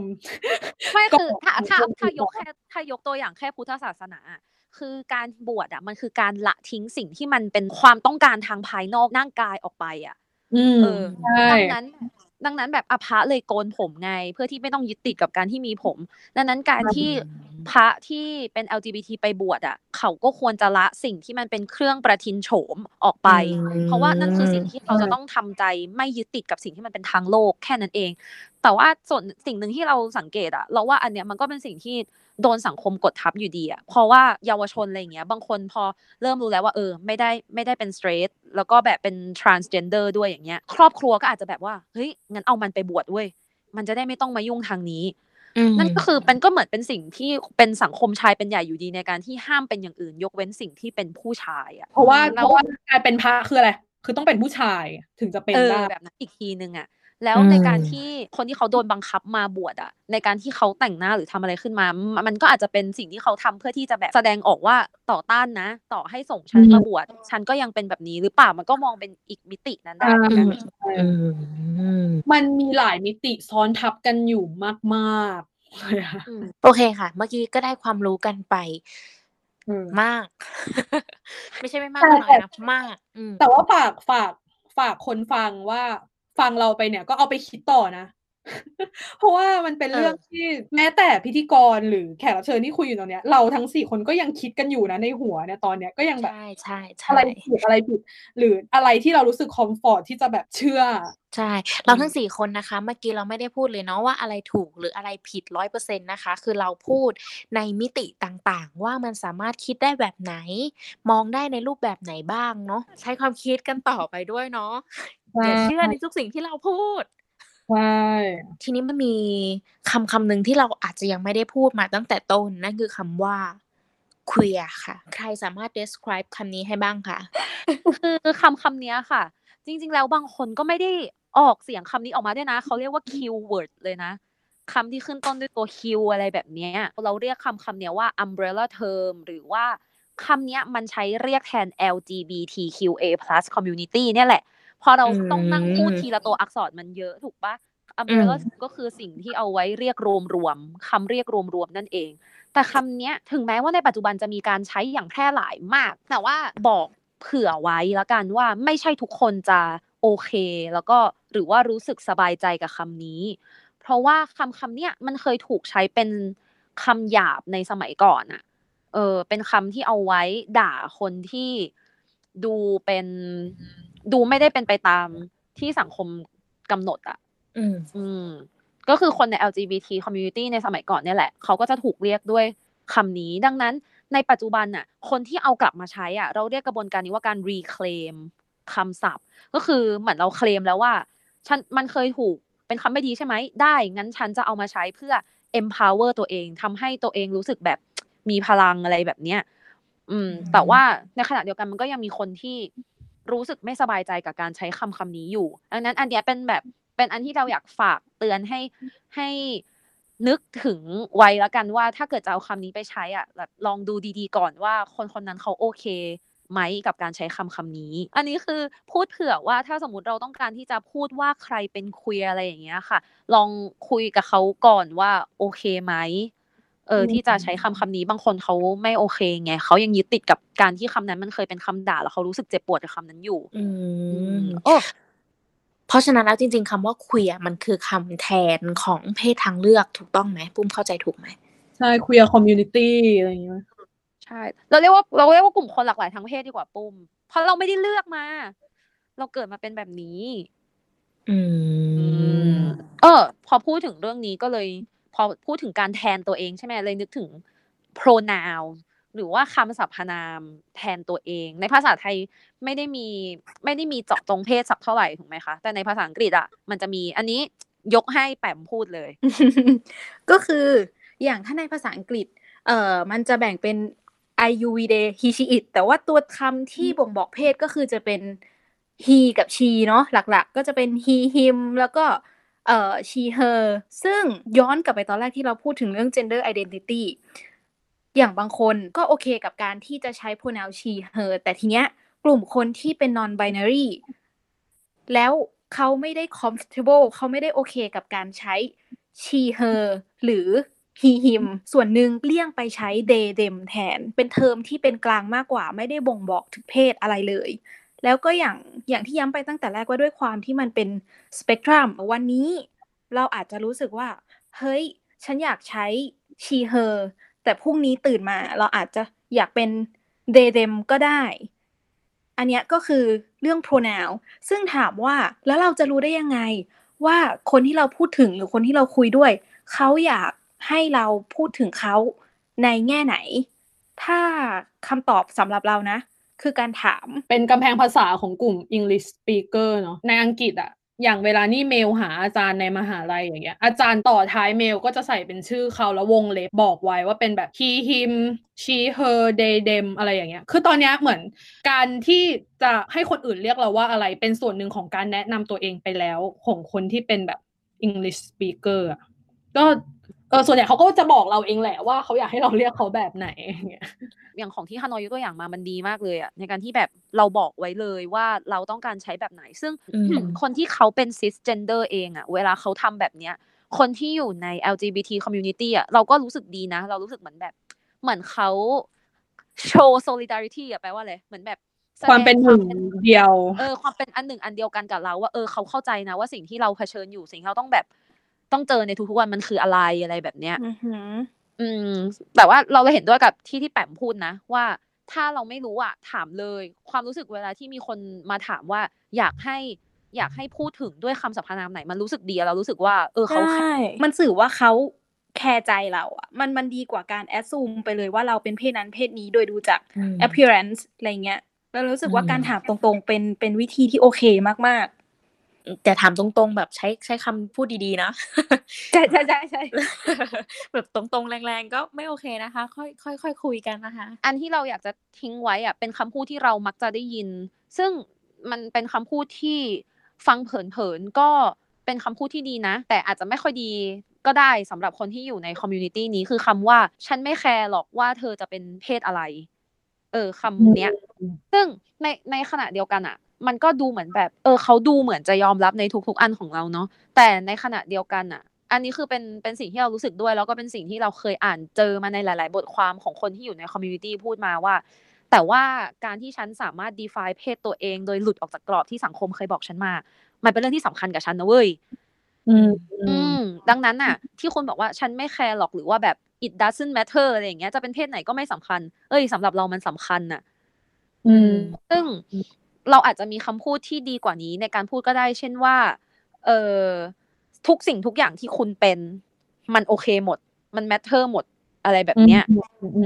ไม่ก็คือถ้าถ้าก็ถ้ายกแค่ถ้ายกตัวอย่างแค่พุทธศาสนาอะ คือการบวชอะมันคือการละทิ้งสิ่งที่มันเป็นความต้องการทางภายนอกร่างกายออกไปอะอืมเออใช่ดังนั้นดังนั้นแบบอภะเลยโกนผมไง เพื่อที่ไม่ต้องยึดติดกับการที่มีผม ดังนั้นการที่พระที่เป็น LGBT ไปบวชอะ เขาก็ควรจะละสิ่งที่มันเป็นเครื่องประทินโฉมออกไปอืมเพราะว่านั่นคือสิ่งที่เราจะต้องทำใจไม่ยึดติดกับสิ่งที่มันเป็นทางโลกแค่นั้นเอง แต่ว่าส่วนสิ่งหนึ่งที่เราสังเกตอะเราว่าอันเนี้ยมันก็เป็นสิ่งที่โดนสังคมกดทับอยู่ดีอะเพราะว่าเยาวชนอะไรอย่างเงี้ย บางคนพอเริ่มรู้แล้วว่าเออ ไม่ได้ไม่ได้เป็น straight แล้วก็แบบเป็น transgender ด้วยอย่างเงี้ย ครอบครัวก็อาจจะแบบว่าเฮ้ยงั้นเอามันไปบวชเว้ยมันจะได้ไม่ต้องมายุ่งทางนี้อืม นั่นก็คือมันก็เหมือนเป็นสิ่งที่เป็นสังคมชายเป็นใหญ่อยู่ดีในการที่ห้ามเป็นอย่างอื่น ยกเว้นสิ่งที่เป็นผู้ชายอะเพราะว่าแล้เพราะว่าการเป็นพระคืออะไรคือต้องเป็นผู้ชายถึงจะเป็นเออได้แบบนั้นอีกทีนึงอะ แล้วอืมในการที่คนที่เขาโดนบังคับมาบวชอะในการที่เขาแต่งหน้าหรือทำอะไรขึ้นมามันมันก็อาจจะเป็นสิ่งที่เขาทำเพื่อที่จะแบบแสดงออกว่าต่อต้านนะ ต่อให้ส่งฉันมาบวชฉันก็ยังเป็นแบบนี้หรือเปล่ามันก็มองเป็นอีกมิตินั้นได้เหมือนกันอืมมันมีหลายมิติซ้อนทับกันอยู่มากๆเลยอะอืมโอเคค่ะ เมื่อกี้ก็ได้ความรู้กันไปอืมมาก ไม่ใช่ไม่มากแต่ก็น้อยนะมากอืมแต่ว่าฝากฝากฝากคนฟังว่า ฟังเราไปเนี่ยก็เอาไปคิดต่อนะ เพราะว่ามันเป็นเออเรื่องที่แม้แต่พิธีกรหรือแขกรับเชิญที่คุยอยู่ตรงเนี้ย เราทั้งสี่คนก็ยังคิดกันอยู่นะในหัวเนี่ยตอนเนี้ยก็ยังแบบใช่ใช่อะใช่ไรผิดอะไรผิดหรืออะไรที่เรารู้สึกคอมฟอร์ตที่จะแบบเชื่อใช่ เราทั้งสี่คนนะคะ เมื่อกี้เราไม่ได้พูดเลยเนาะว่าอะไรถูกหรืออะไรผิดร้อยเปอร์เซ็นต์นะคะ คือเราพูดในมิติต่างๆ ว่ามันสามารถคิดได้แบบไหน มองได้ในรูปแบบไหนบ้างเนาะใช้ความคิดกันต่อไปด้วยเนาะ อย่าเชื่อในทุกสิ่งที่เราพูดใช่ทีนี้มันมีคำคำหนึ่งที่เราอาจจะยังไม่ได้พูดมาตั้งแต่ต้นนั่นคือคำว่า queer ค่ะ ใครสามารถ describe คำนี้ให้บ้างคะคือคำคำเนี้ยค่ะ จริง ๆ แล้วบางคนก็ไม่ได้ออกเสียงคำนี้ออกมาด้วยนะ เขาเรียกว่า keyword เลยนะคำที่ขึ้นต้นด้วยตัว Q อะไรแบบเนี้ยเราเรียกคำคำเนี้ยว่า umbrella term หรือว่าคำเนี้ยมันใช้เรียกแทน LGBTQA+ community เนี่ยแหละ พอเราต้องนั่งพูดอืมทีละตัวอักษรมันเยอะถูกปะ umbrella อืมก็คือสิ่งที่เอาไว้เรียกรวมๆคำเรียกรวมๆนั่นเอง แต่คำเนี้ยถึงแม้ว่าในปัจจุบันจะมีการใช้อย่างแพร่หลายมาก แต่ว่าบอกเผื่อไว้แล้วกันว่าไม่ใช่ทุกคนจะโอเค แล้วก็หรือว่ารู้สึกสบายใจกับคำนี้ เพเพราะว่าคำคำเนี้ยมันเคยถูกใช้เป็นคำหยาบในสมัยก่อนอะเออเป็นคำที่เอาไว้ด่าคนที่ดูเป็น ดูไม่ได้เป็นไปตามที่สังคมกำหนดอะอืม อืม ก็คือคนใน LGBT community ในสมัยก่อนเนี่ยแหละ เขาก็จะถูกเรียกด้วยคำนี้ ดังนั้นในปัจจุบันน่ะ คนที่เอากลับมาใช้อะ เราเรียกกระบวนการนี้ว่าการ reclaim คำศัพท์ ก็คือเหมือนเราเคลมแล้วว่า ฉันมันเคยถูกเป็นคำไม่ดีใช่ไหม ได้ งั้นฉันจะเอามาใช้เพื่อ empower ตัวเองทำให้ตัวเองรู้สึกแบบมีพลังอะไรแบบเนี้ย อืม แต่ว่าในขณะเดียวกันมันก็ยังมีคนที่ รู้สึกไม่สบายใจกับการใช้คำคำนี้อยู่ดังนั้นอันเนี้ยเป็นแบบเป็นอันที่เราอยากฝากเตือนให้ให้นึกถึงไว้แล้วกันว่า ถ้าเกิดจะเอาคำนี้ไปใช้อะแบบลองดูดีๆก่อนว่าคนคนนั้นเขาโอเคไหมกับการใช้คำคำนี้ อันนี้คือพูดเผื่อว่าถ้าสมมติเราต้องการที่จะพูดว่าใครเป็นคุยอะไรอย่างเงี้ยค่ะ ลองคุยกับเขาก่อนว่าโอเคไหม เอออืมที่จะใช้คำคำนี้บางคนเขาไม่โอเคไงเขายังยึดติดกับการที่คำนั้นมันเคยเป็นคำด่าแล้วเขารู้สึกเจ็บปวดกับคำนั้นอยู่ อือืมมโอ้เพราะฉะนั้นแล้วจริง ๆคำว่าคุยมันคือคำแทนของเพศทางเลือกถูกต้องไหมปุ้มเข้าใจถูกไหมใช่ queer community อะไรอย่างเงี้ยใช่เราเรียกว่าเราเรียกว่ากลุ่มคนหลากหลายทางเพศดีกว่าปุ้มเพราะเราไม่ได้เลือกมา เราเกิดมาเป็นแบบนี้ อืม เออ พอพูดถึงเรื่องนี้ก็เลย พอพูดถึงการแทนตัวเองใช่ไหมเลยนึกถึง pronoun หรือว่าคำสรรพนามแทนตัวเอง ในภาษาไทยไม่ได้มีไม่ได้มีเจาะจงเพศสักเท่าไหร่ถูกไหมคะ แต่ในภาษาอังกฤษอะมันจะมีอันนี้ยกให้แปมพูดเลย ก็คืออย่างถ้าในภาษาอังกฤษ เอ่อมันจะแบ่งเป็น I U V D he she it แต่ว่าตัวคำที่บ่งบอกเพศก็คือจะเป็น he กับ she เนาะหลักๆ ก็จะเป็น he him แล้วก็ เอ่อ she her ซึ่งย้อนกลับไปตอนแรกที่เราพูดถึงเรื่อง gender identity อย่างบางคนก็โอเคกับการที่จะใช้ pronoun she her แต่ทีเนี้ยกลุ่มคนที่เป็น non binary แล้วเขาไม่ได้ comfortable เขาไม่ได้โอเคกับการใช้ she her หรือ he him ส่วนหนึ่งเลี่ยงไปใช้ they them แทน เป็นเทอมที่เป็นกลางมากกว่าไม่ได้บ่งบอกถึงเพศอะไรเลย แล้วก็อย่างอย่างที่ย้ำไปตั้งแต่แรกว่าด้วยความที่มันเป็นสเปกตรัมวันนี้เราอาจจะรู้สึกว่า เฮ้ย ฉันอยากใช้ she her แต่พรุ่งนี้ตื่นมา เราอาจจะอยากเป็น they them ก็ได้ อันนี้ก็คือเรื่อง pronoun ซึ่งถามว่าแล้วเราจะรู้ได้ยังไง ว่าคนที่เราพูดถึงหรือคนที่เราคุยด้วย เขาอยากให้เราพูดถึงเขาในแง่ไหน ถ้าคำตอบสำหรับเรานะ คือการถาม เป็นกำแพงภาษาของกลุ่ม English speaker เนาะในอังกฤษอะอย่างเวลานี่เมลหาอาจารย์ในมหาลัยอย่างเงี้ย อาจารย์ต่อท้ายเมลก็จะใส่เป็นชื่อเขาแล้ววงเล็บบอกไว้ว่าเป็นแบบ he him she her they them อะไรอย่างเงี้ย คือตอนเนี้ยเหมือนการที่จะให้คนอื่นเรียกเราว่าอะไรเป็นส่วนหนึ่งของการแนะนำตัวเองไปแล้วของคนที่เป็นแบบ English speaker อะ ก็เออส่วนใหญ่เขาก็จะบอกเราเองแหละว่าเขาอยากให้เราเรียกเขาแบบไหนอย่างเงี้ยอย่างของที่ฮานอยยกตัวอย่างมามันดีมากเลยอะในการที่แบบเราบอกไว้เลยว่าเราต้องการใช้แบบไหน ซึ่งอืมคนที่เขาเป็น cisgender เองอะเวลาเขาทำแบบเนี้ย คนที่อยู่ใน LGBT community อะเราก็รู้สึกดีนะ เรารู้สึกเหมือนแบบ เหมือนเขาโชว์ solidarity อะแปลว่าอะไรเหมือนแบบแสดงความเป็นหนึ่งความเดียว เออ ความเป็นอันหนึ่งอันเดียวกันกับเราว่า เออเขาเข้าใจนะว่าสิ่งที่เราเผชิญอยู่สิ่งที่เราต้องแบบ ต้องเจอในทุกๆวันมันคืออะไรอะไรแบบเนี้ยอือหืออืมแต่ว่าเราเราเห็นด้วยกับที่ที่แปมพูดนะ ว่าถ้าเราไม่รู้อะ ถามเลย ความรู้สึกเวลาที่มีคนมาถามว่า อยากให้ อยากให้พูดถึงด้วยคำสรรพนามไหน มันรู้สึกดีเรารู้สึกว่า เออเขาใช่มันสื่อว่าเขาแคร์ใจเราอะ มันมันดีกว่าการแอดซูมไปเลยว่าเราเป็นเพศนั้นเพศนี้โดยดูจากอืม appearance อะไรเงี้ยเรารู้สึกว่าอืมการถามตรงๆเป็นเป็นวิธีที่โอเคมาก แต่ถามตรงๆ แบบใช้ใช้คำพูดดีๆนะๆใช่ใช่ใช่ใช่แบบตรงๆ แรงๆ ก็ไม่โอเคนะคะ ค่อยค่อยค่อยคุยกันนะคะ อันที่เราอยากจะทิ้งไว้อะเป็นคำพูดที่เรามักจะได้ยิน ซึ่งมันเป็นคำพูดที่ฟังเผินๆ ก็เป็นคำพูดที่ดีนะ แต่อาจจะไม่ค่อยดีก็ได้สำหรับคนที่อยู่ใน community นี้คือคำว่าฉันไม่แคร์หรอกว่าเธอจะเป็นเพศอะไร เออคำเนี้ย ซึ่งในในขณะเดียวกันอะ มันก็ดูเหมือนแบบ เออเขาดูเหมือนจะยอมรับในทุก ๆ อันของเราเนาะแต่ในขณะเดียวกันอะ อันนี้คือเป็นเป็นสิ่งที่เรารู้สึกด้วย แล้วก็เป็นสิ่งที่เราเคยอ่านเจอมาในหลาย ๆ บทความของคนที่อยู่ใน community พูดมาว่า แต่ว่าการที่ฉันสามารถ define เพศตัวเองโดยหลุดออกจากกรอบที่สังคมเคยบอกฉันมา มันเป็นเรื่องที่สำคัญกับฉันนะเว้ยอืมอืมดังนั้นน่ะ ที่คุณบอกว่าฉันไม่แคร์หรอกหรือว่าแบบ it doesn't matter อะไรอย่างเงี้ยจะเป็นเพศไหนก็ไม่สำคัญ เอ้ยสำหรับเรามันสำคัญน่ะ อืม ซึ่ง เราอาจจะมีคำพูดที่ดีกว่านี้ในการพูดก็ได้ เช่นว่า เออทุกสิ่งทุกอย่างที่คุณเป็น มันโอเคหมด มัน matter หมดอะไรแบบเนี้ย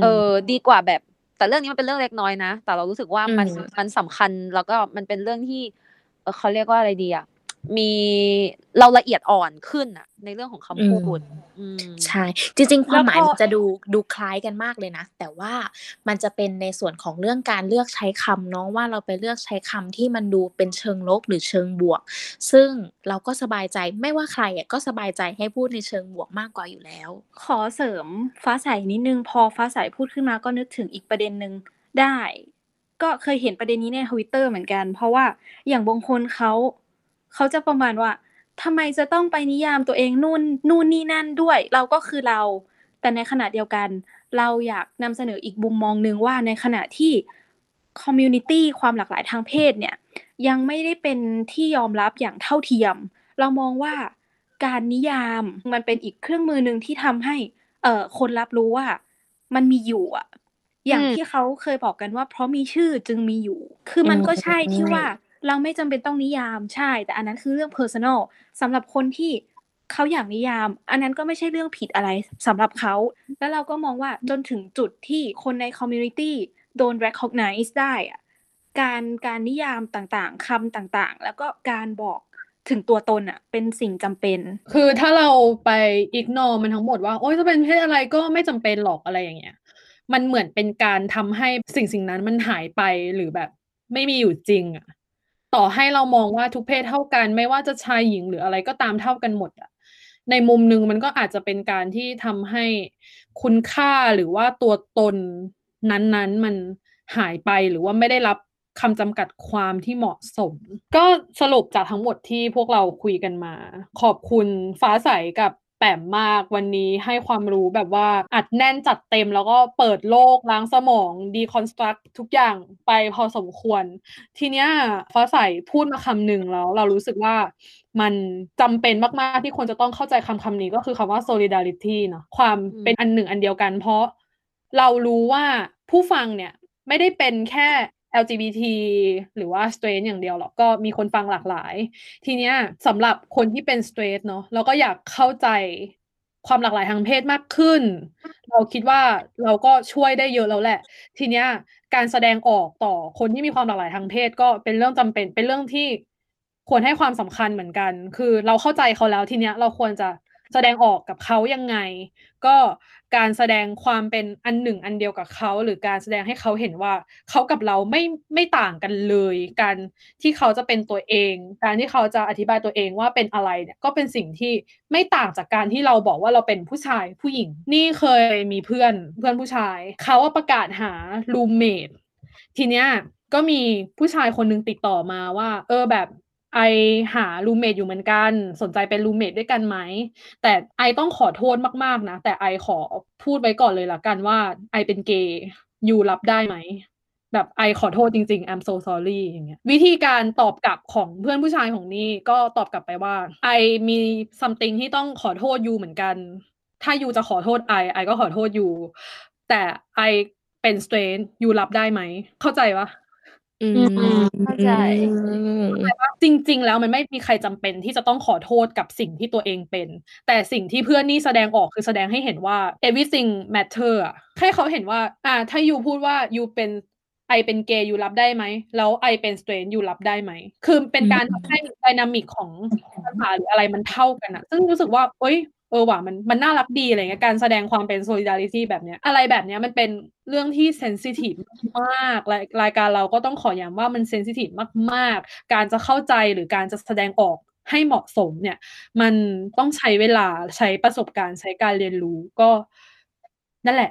เออ ดีกว่าแบบ แต่เรื่องนี้มันเป็นเรื่องเล็กน้อยนะ แต่เรารู้สึกว่ามันอืมมันสำคัญแล้วก็มันเป็นเรื่องที่เออเขาเรียกว่าอะไรดีอะ มีเราละเอียดอ่อนขึ้นอะในเรื่องของคำพูดอืมใช่ จริง ๆ ความหมายแล้วก็มันจะดูดูคล้ายกันมากเลยนะ แต่ว่ามันจะเป็นในส่วนของเรื่องการเลือกใช้คำเนาะว่าเราไปเลือกใช้คำที่มันดูเป็นเชิงลบหรือเชิงบวก ซึ่งเราก็สบายใจไม่ว่าใครอะก็สบายใจให้พูดในเชิงบวกมากกว่าอยู่แล้ว ขอเสริมฟ้าใสนิดนึงพอฟ้าใสพูดขึ้นมาก็นึกถึงอีกประเด็นหนึ่งได้ ก็เคยเห็นประเด็นนี้ในทวิตเตอร์เหมือนกัน เพราะว่าอย่างบางคนเขา เขาจะประมาณว่าทำไมจะต้องไปนิยามตัวเองนู่นนู่นนี่นั่นด้วย เราก็คือเรา แต่ในขณะเดียวกัน เราอยากนำเสนออีกมุมมองหนึ่งว่าในขณะที่ community ความหลากหลายทางเพศเนี่ยยังไม่ได้เป็นที่ยอมรับอย่างเท่าเทียม เรามองว่าการนิยามมันเป็นอีกเครื่องมือหนึ่งที่ทำให้เอ่อคนรับรู้ว่า มันมีอยู่อะอย่างอืมที่เขาเคยบอกกันว่า เพราะมีชื่อจึงมีอยู่ คือมันก็ใช่ที่ว่า เราไม่จำเป็นต้องนิยามใช่ แต่อันนั้นคือเรื่อง personal สำหรับคนที่เขาอยากนิยาม อันนั้นก็ไม่ใช่เรื่องผิดอะไรสำหรับเขา แล้วเราก็มองว่าจนถึงจุดที่คนใน community โดน recognize ได้อะการการนิยามต่างๆคำต่างๆ แล้วก็การบอกถึงตัวตนอะเป็นสิ่งจำเป็น คือถ้าเราไป ignore มันทั้งหมดว่า โอ๊ยจะเป็นเพศอะไรก็ไม่จำเป็นหรอกอะไรอย่างเงี้ยมันเหมือนเป็นการทำให้สิ่งสิ่งนั้นมันหายไปหรือแบบไม่มีอยู่จริงอะ ต่อให้เรามองว่าทุกเพศเท่ากัน ไม่ว่าจะชายหญิงหรืออะไรก็ตามเท่ากันหมดอะในมุมหนึ่งมันก็อาจจะเป็นการที่ทำให้คุณค่าหรือว่าตัวตนนั้นๆมันหายไปหรือว่าไม่ได้รับคำจำกัดความที่เหมาะสม ก็สรุปจากทั้งหมดที่พวกเราคุยกันมา ขอบคุณฟ้าใสกับ แปมมากวันนี้ให้ความรู้แบบว่าอัดแน่นจัดเต็มแล้วก็เปิดโลกล้างสมองดีคอนสตรักทุกอย่างไปพอสมควร ทีเนี้ยฟ้าใสพูดมาคำหนึ่งแล้ว เรารู้สึกว่ามันจำเป็นมาก ๆ ที่ควรจะต้องเข้าใจคำคำนี้ก็คือคำว่า solidarity เนาะความเป็นอันหนึ่งอันเดียวกัน เพราะเรารู้ว่าผู้ฟังเนี่ยไม่ได้เป็นแค่ LGBT หรือว่า straight อย่างเดียวหรอกก็มีคนฟังหลากหลาย ทีเนี้ยสำหรับคนที่เป็น straight เนาะเราก็อยากเข้าใจความหลากหลายทางเพศมากขึ้น เราคิดว่าเราก็ช่วยได้เยอะแล้วแหละ ทีเนี้ยการแสดงออกต่อคนที่มีความหลากหลายทางเพศก็เป็นเรื่องจำเป็นเป็นเรื่องที่ควรให้ความสำคัญเหมือนกัน คือเราเข้าใจเขาแล้วทีเนี้ยเราควรจะ แสดงออกกับเขายังไง ก็การแสดงความเป็นอันหนึ่งอันเดียวกับเขา หรือการแสดงให้เขาเห็นว่าเขากับเราไม่ไม่ต่างกันเลย การที่เขาจะเป็นตัวเอง การที่เขาจะอธิบายตัวเองว่าเป็นอะไรเนี่ยก็เป็นสิ่งที่ไม่ต่างจากการที่เราบอกว่าเราเป็นผู้ชายผู้หญิง นี่เคยมีเพื่อนเพื่อนผู้ชาย เขาว่าประกาศหารูมเมททีเนี้ยก็มีผู้ชายคนนึงติดต่อมาว่า เออแบบ ไอหารูเมทอยู่เหมือนกัน สนใจเป็นรูเมทด้วยกันไหม แต่ไอต้องขอโทษมากๆนะ แต่ไอขอพูดไว้ก่อนเลยละกันว่าไอเป็นเกย์ยูรับได้ไหม แบบไอขอโทษจริงๆ I'm so sorry อย่างเงี้ยวิธีการตอบกลับของเพื่อนผู้ชายของนี่ก็ตอบกลับไปว่าไอมี something ที่ต้องขอโทษยูเหมือนกัน ถ้ายูจะขอโทษไอไอก็ขอโทษยูแต่ไอเป็น straight ยูรับได้ไหม เข้าใจปะ อืมเข้าใจจริง ๆ แล้วมันไม่มีใครจำเป็นที่จะต้องขอโทษกับสิ่งที่ตัวเองเป็น แต่สิ่งที่เพื่อนนี่แสดงออกคือแสดงให้เห็นว่า everything matter อะให้เขาเห็นว่า อ่า ถ้ายูพูดว่ายูเป็นไอเป็นเกย์ยูรับได้ไหม แล้วไอเป็นสเตรนยูรับได้ไหม คือเป็นการทำให้ไดนามิกของภาษาหรืออะไรมันเท่ากันอะซึ่งรู้สึกว่าเอ้ย เออว่ะมันมันน่ารักดีอะไรเงี้ยการแสดงความเป็น solidarity แบบเนี้ยอะไรแบบเนี้ยมันเป็นเรื่องที่ sensitive มากรายรายการเราก็ต้องขอย้ำว่ามัน sensitive มาก ๆ การจะเข้าใจหรือการจะแสดงออกให้เหมาะสมเนี่ย มันต้องใช้เวลาใช้ประสบการณ์ใช้การเรียนรู้ก็ นั่นแหละ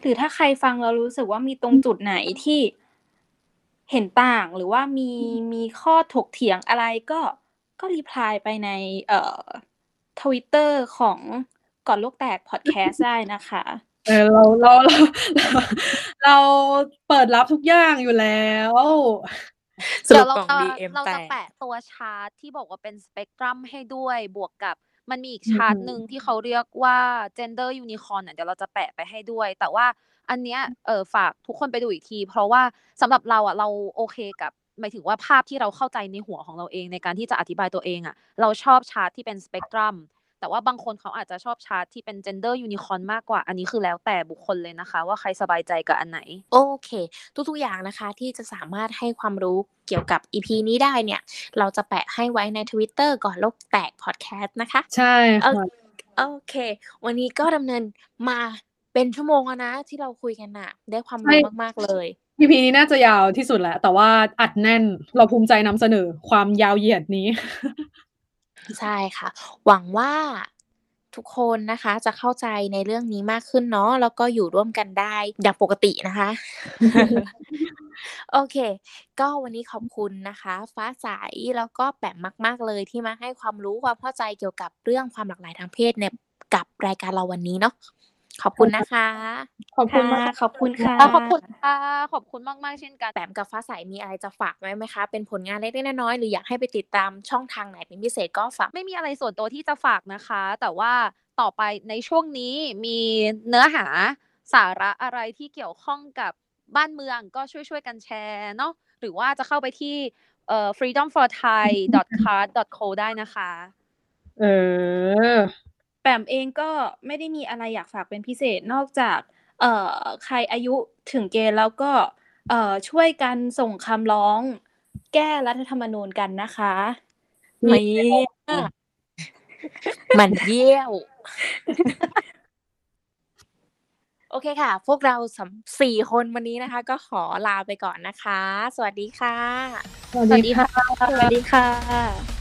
หรือถ้าใครฟังเรารู้สึกว่ามีตรงจุดไหนที่เห็นต่างหรือว่ามีมีข้อถกเถียงอะไรก็ก็รีプライไปในเอ่อ ทวิตเตอร์ของก่อนโลกแตกพอดแคสต์ได้นะคะเออเราเราเราเราเราเปิดรับทุกอย่างอยู่แล้วสรุเดี๋ยปวเรากล่องจะ DM เราแตจะกแปะตัวชาร์ตที่บอกว่าเป็นสเปกตรัมให้ด้วยบวกกับมันมีอีกชาร์ตหนึ่งที่เขาเรียกว่า gender unicorn อะเดี๋ยวเราจะแปะไปให้ด้วย แต่ว่าอันเนี้ยเออฝากทุกคนไปดูอีกที เพราะว่าสำหรับเราอะเราโอเคกับ หมายถึงว่าภาพที่เราเข้าใจในหัวของเราเองในการที่จะอธิบายตัวเองอะเราชอบชาร์ตที่เป็นสเปกตรัมแต่ว่าบางคนเขาอาจจะชอบชาร์ตที่เป็น gender unicorn มากกว่า อันนี้คือแล้วแต่บุคคลเลยนะคะ ว่าใครสบายใจกับอันไหน โอเค ทุกๆอย่างนะคะที่จะสามารถให้ความรู้เกี่ยวกับ EP นี้ได้เนี่ย เราจะแปะให้ไว้ใน Twitter ก่อนโลกแตกพอดแคสต์นะคะ ใช่โอค่ะโอเค วันนี้ก็ดำเนินมา เป็นชั่วโมงแล้วนะ ที่เราคุยกันน่ะได้ความรู้มากๆเลย EP นี้น่าจะยาวที่สุดแหละ แต่ว่าอัดแน่นเราภูมิใจนำเสนอความยาวเหยียดนี้ ใช่ค่ะ หวังว่าทุกคนนะคะจะเข้าใจในเรื่องนี้มากขึ้นเนาะแล้วก็อยู่ร่วมกันได้อย่างปกตินะคะ โอเค ก็วันนี้ขอบคุณนะคะ ฟ้าใสแล้วก็แปมมาก ๆเลยที่มาให้ความรู้ความเข้าใจเกี่ยวกับเรื่องความหลากหลายทางเพศเนี่ยกับรายการเราวันนี้เนาะ ขอบคุณนะคะ ขอบคุณมากค่ะขอบคุณค่ะ ขอบคุณค่ะขอบคุณมากๆเช่นกันแปมกับฟ้าใสมีอะไรจะฝากไว้ไหมคะ เป็นผลงานเล็กๆน้อยๆหรืออยากให้ไปติดตามช่องทางไหนเป็นพิเศษก็ฝาก ไม่มีอะไรส่วนตัวที่จะฝากนะคะ แต่ว่าต่อไปในช่วงนี้มีเนื้อหาสาระอะไรที่เกี่ยวข้องกับบ้านเมืองก็ช่วยๆกันแชร์เนาะหรือว่าจะเข้าไปที่เอ่อ freedomforthai.card.co ได้นะคะ เออ แปมเองก็ไม่ได้มีอะไรอยากฝากเป็นพิเศษนอกจากเอ่อใครอายุถึงเกณฑ์แล้วก็เอ่อช่วยกันส่งคำร้องแก้รัฐธรรมนูญกันนะคะไม่มันเยี่ยว โอเคค่ะ พวกเราสำสี่คนวันนี้นะคะ ก็ขอลาไปก่อนนะคะ สวัสดีค่ะ สวัสดีค่ะ สวัสดีค่ะ